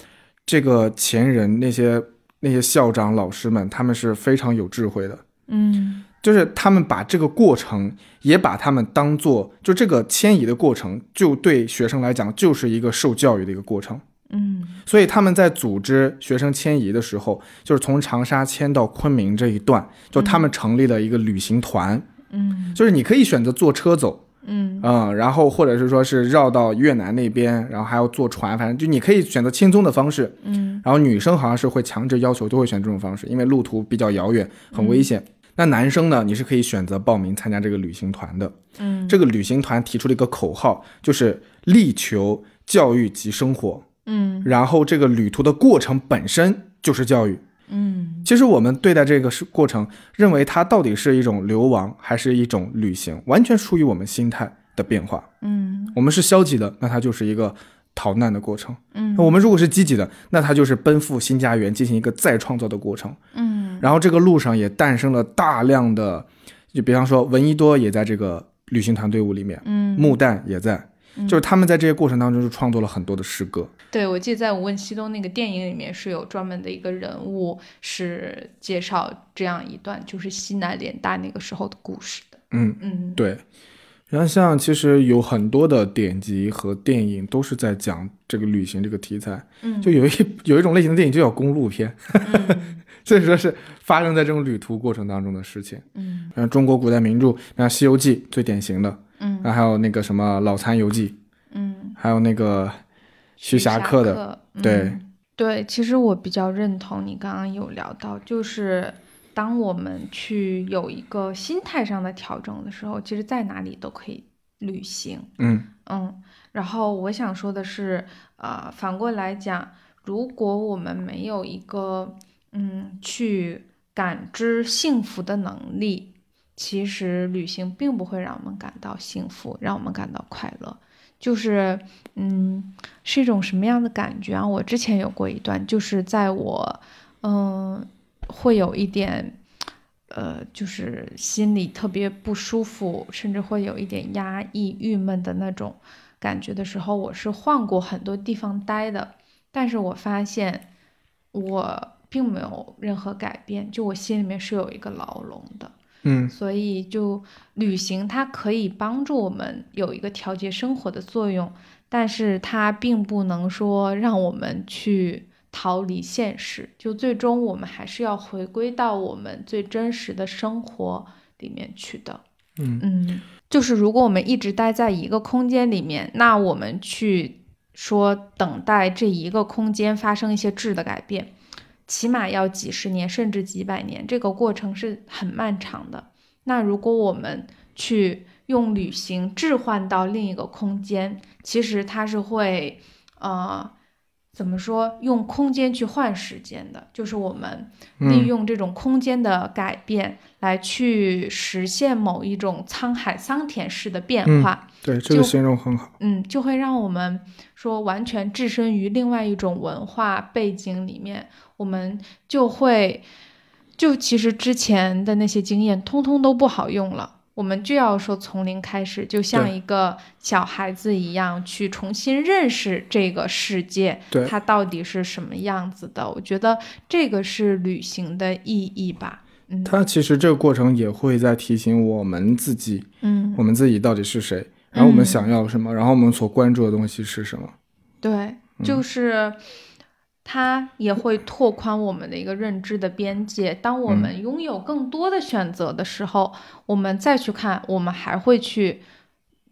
Speaker 1: 这个前人那些那些校长老师们，他们是非常有智慧的。
Speaker 2: 嗯
Speaker 1: 就是他们把这个过程也把他们当做，就这个迁移的过程，就对学生来讲就是一个受教育的一个过程。
Speaker 2: 嗯。
Speaker 1: 所以他们在组织学生迁移的时候，就是从长沙迁到昆明这一段，就他们成立了一个旅行团，
Speaker 2: 嗯。
Speaker 1: 就是你可以选择坐车走，
Speaker 2: 嗯。
Speaker 1: 嗯，然后或者是说是绕到越南那边，然后还要坐船，反正就你可以选择轻松的方式。
Speaker 2: 嗯。
Speaker 1: 然后女生好像是会强制要求都会选这种方式，因为路途比较遥远，很危险。那男生呢，你是可以选择报名参加这个旅行团的。
Speaker 2: 嗯
Speaker 1: 这个旅行团提出了一个口号，就是力求教育及生活。
Speaker 2: 嗯
Speaker 1: 然后这个旅途的过程本身就是教育。
Speaker 2: 嗯
Speaker 1: 其实我们对待这个是过程，认为它到底是一种流亡还是一种旅行，完全出于我们心态的变化。
Speaker 2: 嗯
Speaker 1: 我们是消极的，那它就是一个逃难的过程；
Speaker 2: 嗯
Speaker 1: 我们如果是积极的，那它就是奔赴新家园，进行一个再创造的过程。
Speaker 2: 嗯
Speaker 1: 然后这个路上也诞生了大量的，就比方说闻一多也在这个旅行团队伍里面，
Speaker 2: 嗯
Speaker 1: 木旦也在，就是他们在这些过程当中就创作了很多的诗歌。
Speaker 2: 对，我记得在《无问西东》那个电影里面是有专门的一个人物是介绍这样一段，就是西南联大那个时候的故事的。
Speaker 1: 嗯，
Speaker 2: 嗯
Speaker 1: 对。然后像其实有很多的典籍和电影都是在讲这个旅行这个题材，
Speaker 2: 嗯
Speaker 1: 就有一 有一种类型的电影就叫公路片，
Speaker 2: 嗯
Speaker 1: 所以说是发生在这种旅途过程当中的事情。
Speaker 2: 嗯
Speaker 1: 然后中国古代名著，那《西游记》最典型的，
Speaker 2: 嗯
Speaker 1: 然后还有那个什么《老残游记》，
Speaker 2: 嗯，
Speaker 1: 还有那个徐霞客的，
Speaker 2: 客
Speaker 1: 对
Speaker 2: 嗯对，其实我比较认同你刚刚有聊到，就是当我们去有一个心态上的调整的时候，其实在哪里都可以旅行。
Speaker 1: 嗯
Speaker 2: 嗯，然后我想说的是，呃，反过来讲，如果我们没有一个嗯去感知幸福的能力，其实旅行并不会让我们感到幸福，让我们感到快乐。就是，嗯，是一种什么样的感觉啊？我之前有过一段，就是在我，嗯，会有一点，呃，就是心里特别不舒服，甚至会有一点压抑、郁闷的那种感觉的时候，我是换过很多地方待的，但是我发现我并没有任何改变，就我心里面是有一个牢笼的。
Speaker 1: 嗯
Speaker 2: 所以就旅行，它可以帮助我们有一个调节生活的作用，但是它并不能说让我们去逃离现实。就最终我们还是要回归到我们最真实的生活里面去的。
Speaker 1: 嗯
Speaker 2: 嗯，就是如果我们一直待在一个空间里面，那我们去说等待这一个空间发生一些质的改变，起码要几十年甚至几百年，这个过程是很漫长的。那如果我们去用旅行置换到另一个空间，其实它是会，呃，怎么说？用空间去换时间的，就是我们利
Speaker 1: 嗯
Speaker 2: 用这种空间的改变来去实现某一种沧海桑田式的变
Speaker 1: 嗯
Speaker 2: 化。
Speaker 1: 对，这个形容很好。
Speaker 2: 嗯，就会让我们说完全置身于另外一种文化背景里面，我们就会，就其实之前的那些经验通通都不好用了。我们就要说从零开始，就像一个小孩子一样，去重新认识这个世界，
Speaker 1: 对
Speaker 2: 它到底是什么样子的。我觉得这个是旅行的意义吧。嗯
Speaker 1: 它其实这个过程也会在提醒我们自己，
Speaker 2: 嗯
Speaker 1: 我们自己到底是谁，然后我们
Speaker 2: 嗯
Speaker 1: 想要什么，然后我们所关注的东西是什么。
Speaker 2: 对，
Speaker 1: 嗯
Speaker 2: 就是它也会拓宽我们的一个认知的边界。当我
Speaker 1: 嗯
Speaker 2: 们拥有更多的选择的时候，我们再去看，我们还会去。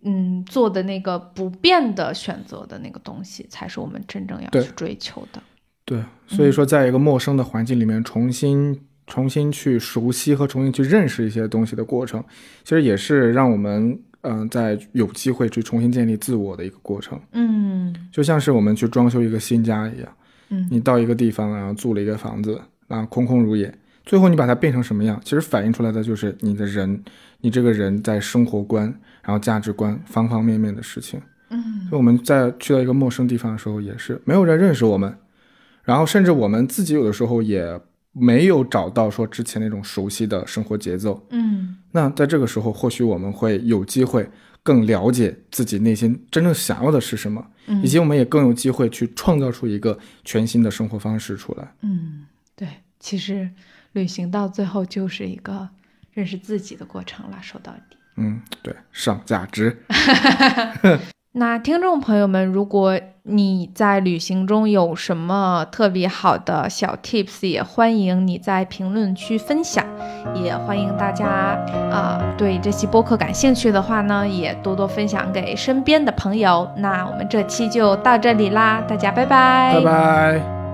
Speaker 2: 嗯，做的那个不变的选择的那个东西，才是我们真正要去追求的。
Speaker 1: 对，所以说，在一个陌生的环境里面，重新重新去熟悉和重新去认识一些东西的过程，其实也是让我们嗯、呃在有机会去重新建立自我的一个过程。
Speaker 2: 嗯
Speaker 1: 就像是我们去装修一个新家一样，
Speaker 2: 嗯
Speaker 1: 你到一个地方，然后租了一个房子，啊，空空如也，最后你把它变成什么样，其实反映出来的就是你的人，你这个人在生活观，然后价值观方方面面的事情。
Speaker 2: 嗯
Speaker 1: 所以我们在去到一个陌生地方的时候，也是没有人认识我们，然后甚至我们自己有的时候也没有找到说之前那种熟悉的生活节奏。
Speaker 2: 嗯
Speaker 1: 那在这个时候，或许我们会有机会更了解自己内心真正想要的是什么，
Speaker 2: 嗯
Speaker 1: 以及我们也更有机会去创造出一个全新的生活方式出来。
Speaker 2: 嗯，对，其实旅行到最后就是一个认识自己的过程了。说到底。
Speaker 1: 嗯，对，上价值。
Speaker 2: 那听众朋友们，如果你在旅行中有什么特别好的小 tips，也欢迎你在评论区分享。也欢迎大家啊、对这期播客感兴趣的话呢，也多多分享给身边的朋友。那我们这期就到这里啦，大家拜拜，
Speaker 1: 拜拜。